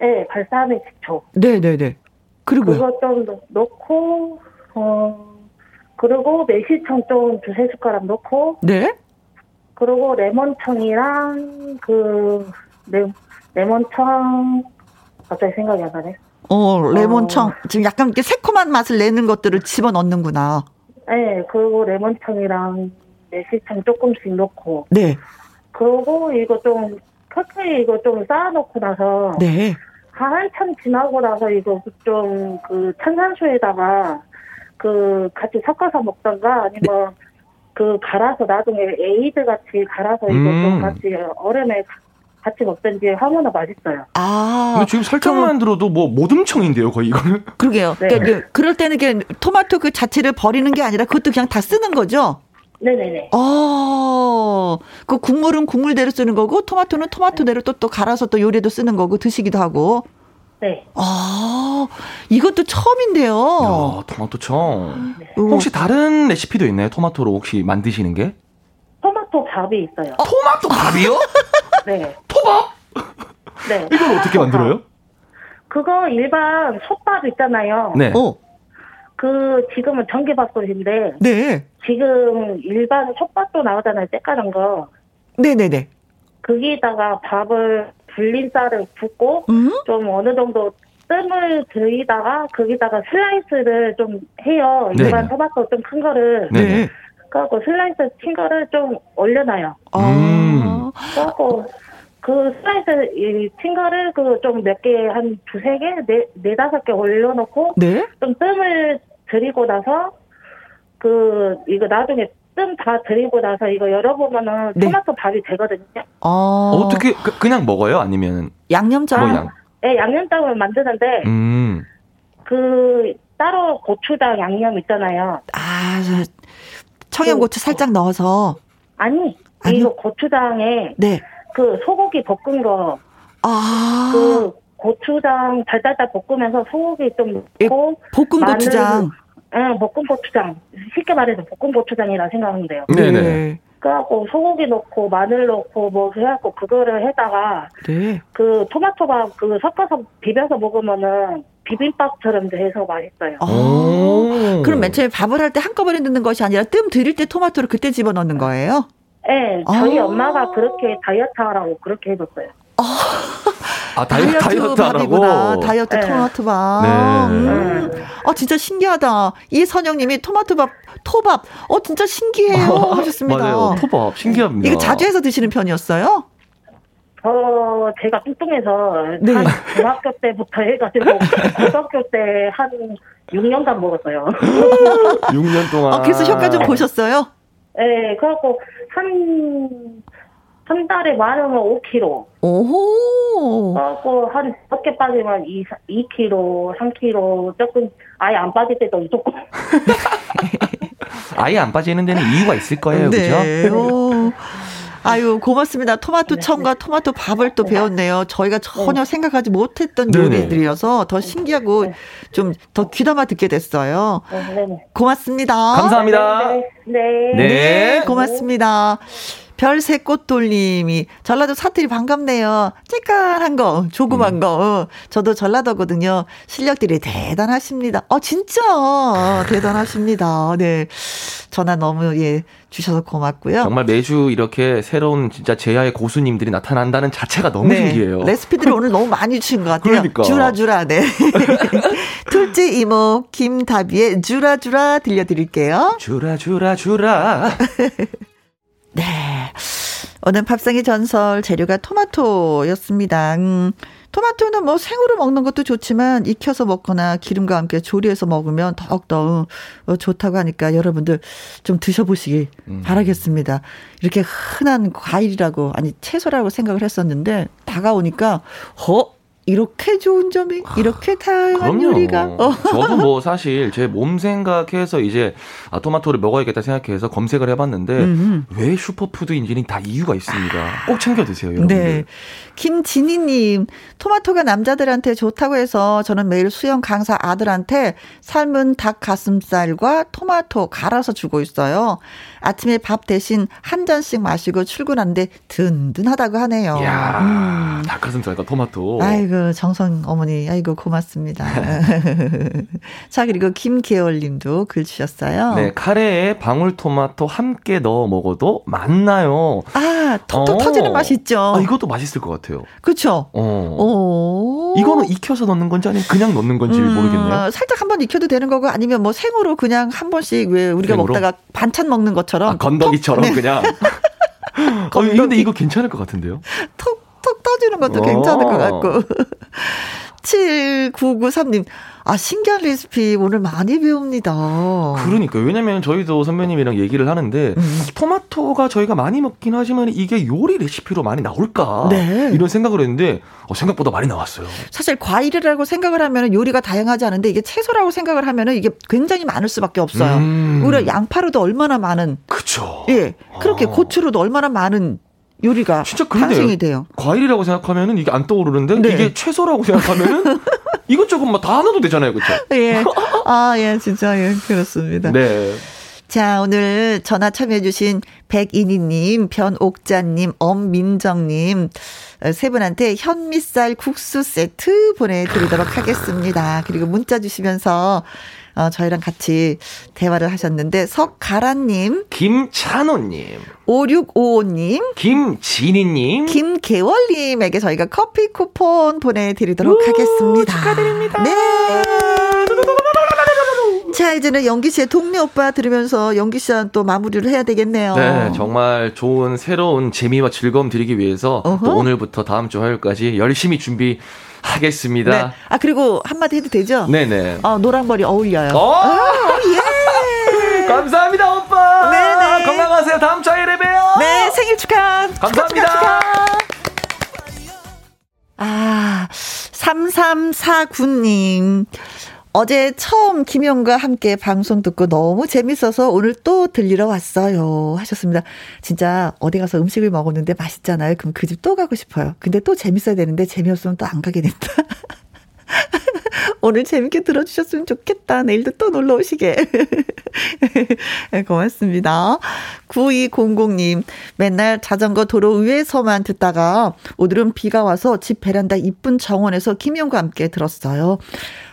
네, 발사믹 식초. 네 네 네. 그리고 그거 좀 넣고 어 그리고 매실청 좀 두세 숟가락 넣고 네. 그리고 레몬청이랑 그 레, 레몬청 갑자기 생각이 안 나네. 어, 레몬청. 어. 지금 약간 이렇게 새콤한 맛을 내는 것들을 집어 넣는구나. 네, 그리고 레몬청이랑 매실청 조금씩 넣고. 네. 그리고 이거 좀 커트에 이거 좀 쌓아놓고 나서 네. 한참 지나고 나서 이거 좀 그 탄산수에다가 그 같이 섞어서 먹던가 아니면 네. 그 갈아서 나중에 에이드 같이 갈아서 이거 음. 좀 같이 얼음에 같이 먹든지 하면 맛있어요. 아. 근데 지금 설탕만 들어도 뭐 모듬청인데요, 거의 이거는. 그러게요. 네. 그러니까 그럴 때는 이게 토마토 그 자체를 버리는 게 아니라 그것도 그냥 다 쓰는 거죠? 네네네. 어, 그 국물은 국물대로 쓰는 거고, 토마토는 토마토대로 또, 또 갈아서 또 요리도 쓰는 거고, 드시기도 하고. 네. 아, 이것도 처음인데요. 야, 토마토청. 네. 혹시 다른 레시피도 있나요? 토마토로 혹시 만드시는 게? 토마토 밥이 있어요. 어? 토마토 밥이요? 네. 토밥? 네. 이걸 어떻게 만들어요? 그거 일반 솥밥 있잖아요. 네. 어. 그 지금은 전기 밥솥인데 네. 지금 일반 솥밥도 나오잖아요. 째까는 거. 네네네. 거기다가 밥을 불린 쌀을 붓고 음? 좀 어느 정도 뜸을 들이다가 거기다가 슬라이스를 좀 해요. 네. 일반 토마토 좀큰 거를. 네. 그래갖고 슬라이스 친 거를 좀 올려놔요. 음. 그래갖고 그 슬라이스 친 거를 그 좀 몇 개 한 두세 개, 네, 네 다섯 개 올려놓고 네? 좀 뜸을 들이고 나서 그 이거 나중에 뜸 다 들이고 나서 이거 열어보면은 네. 토마토 밥이 되거든요. 어. 어떻게 그, 냥 먹어요? 아니면 양념장? 뭐 양... 네, 양념장을 만드는데 음. 그 따로 고추장 양념 있잖아요. 아, 청양고추 그, 살짝 넣어서 아니, 아니 이거 고추장에 네. 그 소고기 볶은 거. 아. 그 고추장 달달달 볶으면서 소고기 좀 넣고 볶음 마늘, 고추장. 응, 볶음 고추장. 쉽게 말해서 볶음 고추장이라 생각하면 돼요. 네네. 그래갖고 소고기 넣고 마늘 넣고 뭐 해갖고 그거를 해다가 네. 그 토마토가 그 섞어서 비벼서 먹으면은 비빔밥처럼 해서 맛있어요. 아, 그럼 맨 처음에 밥을 할 때 한꺼번에 넣는 것이 아니라 뜸 들일 때 토마토를 그때 집어 넣는 거예요? 네, 저희 아~ 엄마가 그렇게 다이어트 하라고 그렇게 해줬어요. 아, 아 다이어트, 다이어트 하라고? 다이어트 네. 토마토 밥. 네. 음. 아, 진짜 신기하다. 이선영님이 토마토밥, 토밥. 어, 진짜 신기해요. 하셨습니다. 맞아요. 토밥. 신기합니다. 이게 자주 해서 드시는 편이었어요? 어, 제가 뚱뚱해서 네. 한 중학교 때부터 해가지고 고등학교 때 한 6년간 먹었어요. 6년 동안. 아, 그래서 효과 좀 보셨어요? 네, 그래갖고 한, 한 달에 많으면 5kg. 오호. 그래갖고 한 몇개 빠지면 2, 2kg, 3kg, 조금 아예 안 빠질 때도 있었고. 아예 안 빠지는 데는 이유가 있을 거예요, 네. 그죠? 아유, 고맙습니다. 토마토 청과 토마토 밥을 또 배웠네요. 저희가 전혀 생각하지 못했던. 요리들이어서 더 신기하고 좀 더 귀담아 듣게 됐어요. 고맙습니다. 감사합니다. 네. 네, 네 고맙습니다. 별새 꽃돌님이 전라도 사투리 반갑네요. 찌깔한 거, 조그만 음. 거. 어, 저도 전라도거든요. 실력들이 대단하십니다. 어, 진짜 대단하십니다. 네. 전화 너무 예 주셔서 고맙고요. 정말 매주 이렇게 새로운 진짜 제야의 고수님들이 나타난다는 자체가 너무 네. 신기해요. 레시피들을 오늘 너무 많이 주신 것 같아요. 그러니까. 주라주라 네. 둘째 이모 김다비의 주라주라 들려드릴게요. 주라주라 주라. 네. 오늘 밥상의 전설 재료가 토마토였습니다. 음, 토마토는 뭐 생으로 먹는 것도 좋지만 익혀서 먹거나 기름과 함께 조리해서 먹으면 더욱더 어, 좋다고 하니까 여러분들 좀 드셔보시기 음. 바라겠습니다. 이렇게 흔한 과일이라고 아니 채소라고 생각을 했었는데 다가오니까 어 이렇게 좋은 점이 이렇게 다양한 그럼요. 요리가. 어. 저도 뭐 사실 제 몸 생각해서 이제 아, 토마토를 먹어야겠다 생각해서 검색을 해봤는데 음흠. 왜 슈퍼푸드인지는 다 이유가 있습니다. 꼭 챙겨 드세요, 여러분. 네. 김진희님 토마토가 남자들한테 좋다고 해서 저는 매일 수영 강사 아들한테 삶은 닭 가슴살과 토마토 갈아서 주고 있어요. 아침에 밥 대신 한 잔씩 마시고 출근하는데 든든하다고 하네요. 야 음. 닭가슴살과 토마토. 아이고 정성 어머니, 아이고 고맙습니다. 자 그리고 김계월 님도 글 주셨어요. 네, 카레에 방울토마토 함께 넣어 먹어도 맛나요. 아, 톡톡 어. 터지는 맛이 있죠. 아, 이것도 맛있을 것 같아요. 그렇죠. 어. 어. 이거는 익혀서 넣는 건지 아니면 그냥 넣는 건지 음, 모르겠네요. 살짝 한번 익혀도 되는 거고 아니면 뭐 생으로 그냥 한 번씩 왜 우리가 생으로? 먹다가 반찬 먹는 것처럼 아, 건더기처럼 네. 그냥. 어, 근데 이거 괜찮을 것 같은데요? 톡 톡 떠주는 것도 괜찮을 것 같고. 7993님, 아, 신기한 레시피 오늘 많이 배웁니다. 그러니까 왜냐면 저희도 선배님이랑 얘기를 하는데, 음. 토마토가 저희가 많이 먹긴 하지만 이게 요리 레시피로 많이 나올까? 네. 이런 생각을 했는데, 어, 생각보다 많이 나왔어요. 사실 과일이라고 생각을 하면 요리가 다양하지 않은데, 이게 채소라고 생각을 하면 이게 굉장히 많을 수밖에 없어요. 음. 우리가 양파로도 얼마나 많은. 그쵸. 예. 그렇게 아. 고추로도 얼마나 많은 요리가 진짜 탄생이 돼요. 과일이라고 생각하면은 이게 안 떠오르는데 네. 이게 채소라고 생각하면은 이것저것 뭐다 넣어도 되잖아요, 그렇죠? 예. 아, 예, 진짜 예, 그렇습니다. 네. 자, 오늘 전화 참여해주신 백인희님, 변옥자님, 엄민정님, 세 분한테 현미쌀 국수 세트 보내드리도록 하겠습니다. 그리고 문자 주시면서 어, 저희랑 같이 대화를 하셨는데 석가라님, 김찬호님, 5655님, 김진희님, 김계월님에게 저희가 커피 쿠폰 보내드리도록 오, 하겠습니다. 축하드립니다. 네. 자, 이제는 영기 씨의 동네 오빠 들으면서 영기 씨와 또 마무리를 해야 되겠네요. 네, 정말 좋은 새로운 재미와 즐거움 드리기 위해서 또 오늘부터 다음 주 화요일까지 열심히 준비 하겠습니다. 네. 아 그리고 한마디 해도 되죠? 네네. 어 노랑머리 어울려요. 어! 아, 예. 감사합니다 오빠. 네네. 건강하세요. 다음 주에 뵈요. 네 생일 축하. 감사합니다. 축하, 축하, 축하. 아 3349님. 어제 처음 김영과 함께 방송 듣고 너무 재밌어서 오늘 또 들리러 왔어요. 하셨습니다. 진짜 어디 가서 음식을 먹었는데 맛있잖아요. 그럼 그 집 또 가고 싶어요. 근데 또 재밌어야 되는데 재미없으면 또 안 가게 된다. 오늘 재밌게 들어주셨으면 좋겠다. 내일도 또 놀러 오시게. 네, 고맙습니다. 9200님, 맨날 자전거 도로 위에서만 듣다가 오늘은 비가 와서 집 베란다 이쁜 정원에서 김용과 함께 들었어요.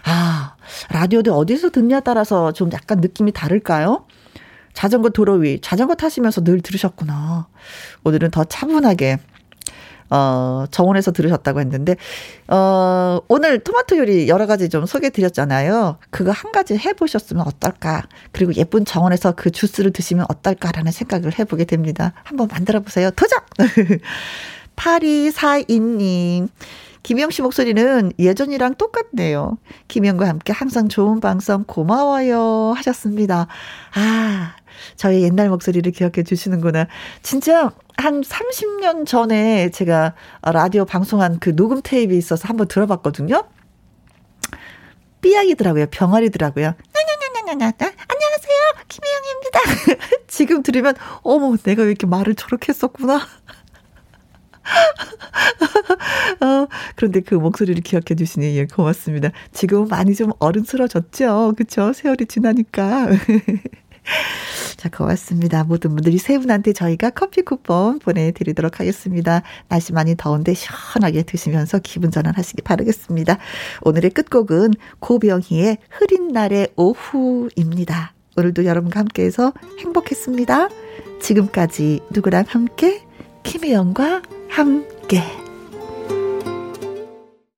아, 라디오도 어디서 듣냐 따라서 좀 약간 느낌이 다를까요? 자전거 도로 위, 자전거 타시면서 늘 들으셨구나. 오늘은 더 차분하게 어, 정원에서 들으셨다고 했는데, 어, 오늘 토마토 요리 여러 가지 좀 소개해 드렸잖아요. 그거 한 가지 해보셨으면 어떨까. 그리고 예쁜 정원에서 그 주스를 드시면 어떨까라는 생각을 해보게 됩니다. 한번 만들어 보세요. 도전! 8242님. 김영 씨 목소리는 예전이랑 똑같네요. 김영과 함께 항상 좋은 방송 고마워요 하셨습니다. 아, 저의 옛날 목소리를 기억해 주시는구나. 진짜 한 30년 전에 제가 라디오 방송한 그 녹음 테이프 있어서 한번 들어봤거든요. 삐약이더라고요. 병아리더라고요. 안녕하세요. 김혜영입니다. 지금 들으면, 어머, 내가 왜 이렇게 말을 저렇게 했었구나. 어, 그런데 그 목소리를 기억해 주시니 예, 고맙습니다. 지금 많이 좀 어른스러졌죠? 그쵸? 세월이 지나니까. 자, 고맙습니다. 모든 분들이 세 분한테 저희가 커피 쿠폰 보내드리도록 하겠습니다. 날씨 많이 더운데 시원하게 드시면서 기분 전환하시기 바라겠습니다. 오늘의 끝곡은 고병희의 흐린 날의 오후입니다. 오늘도 여러분과 함께해서 행복했습니다. 지금까지 누구랑 함께? 김혜영과 함께.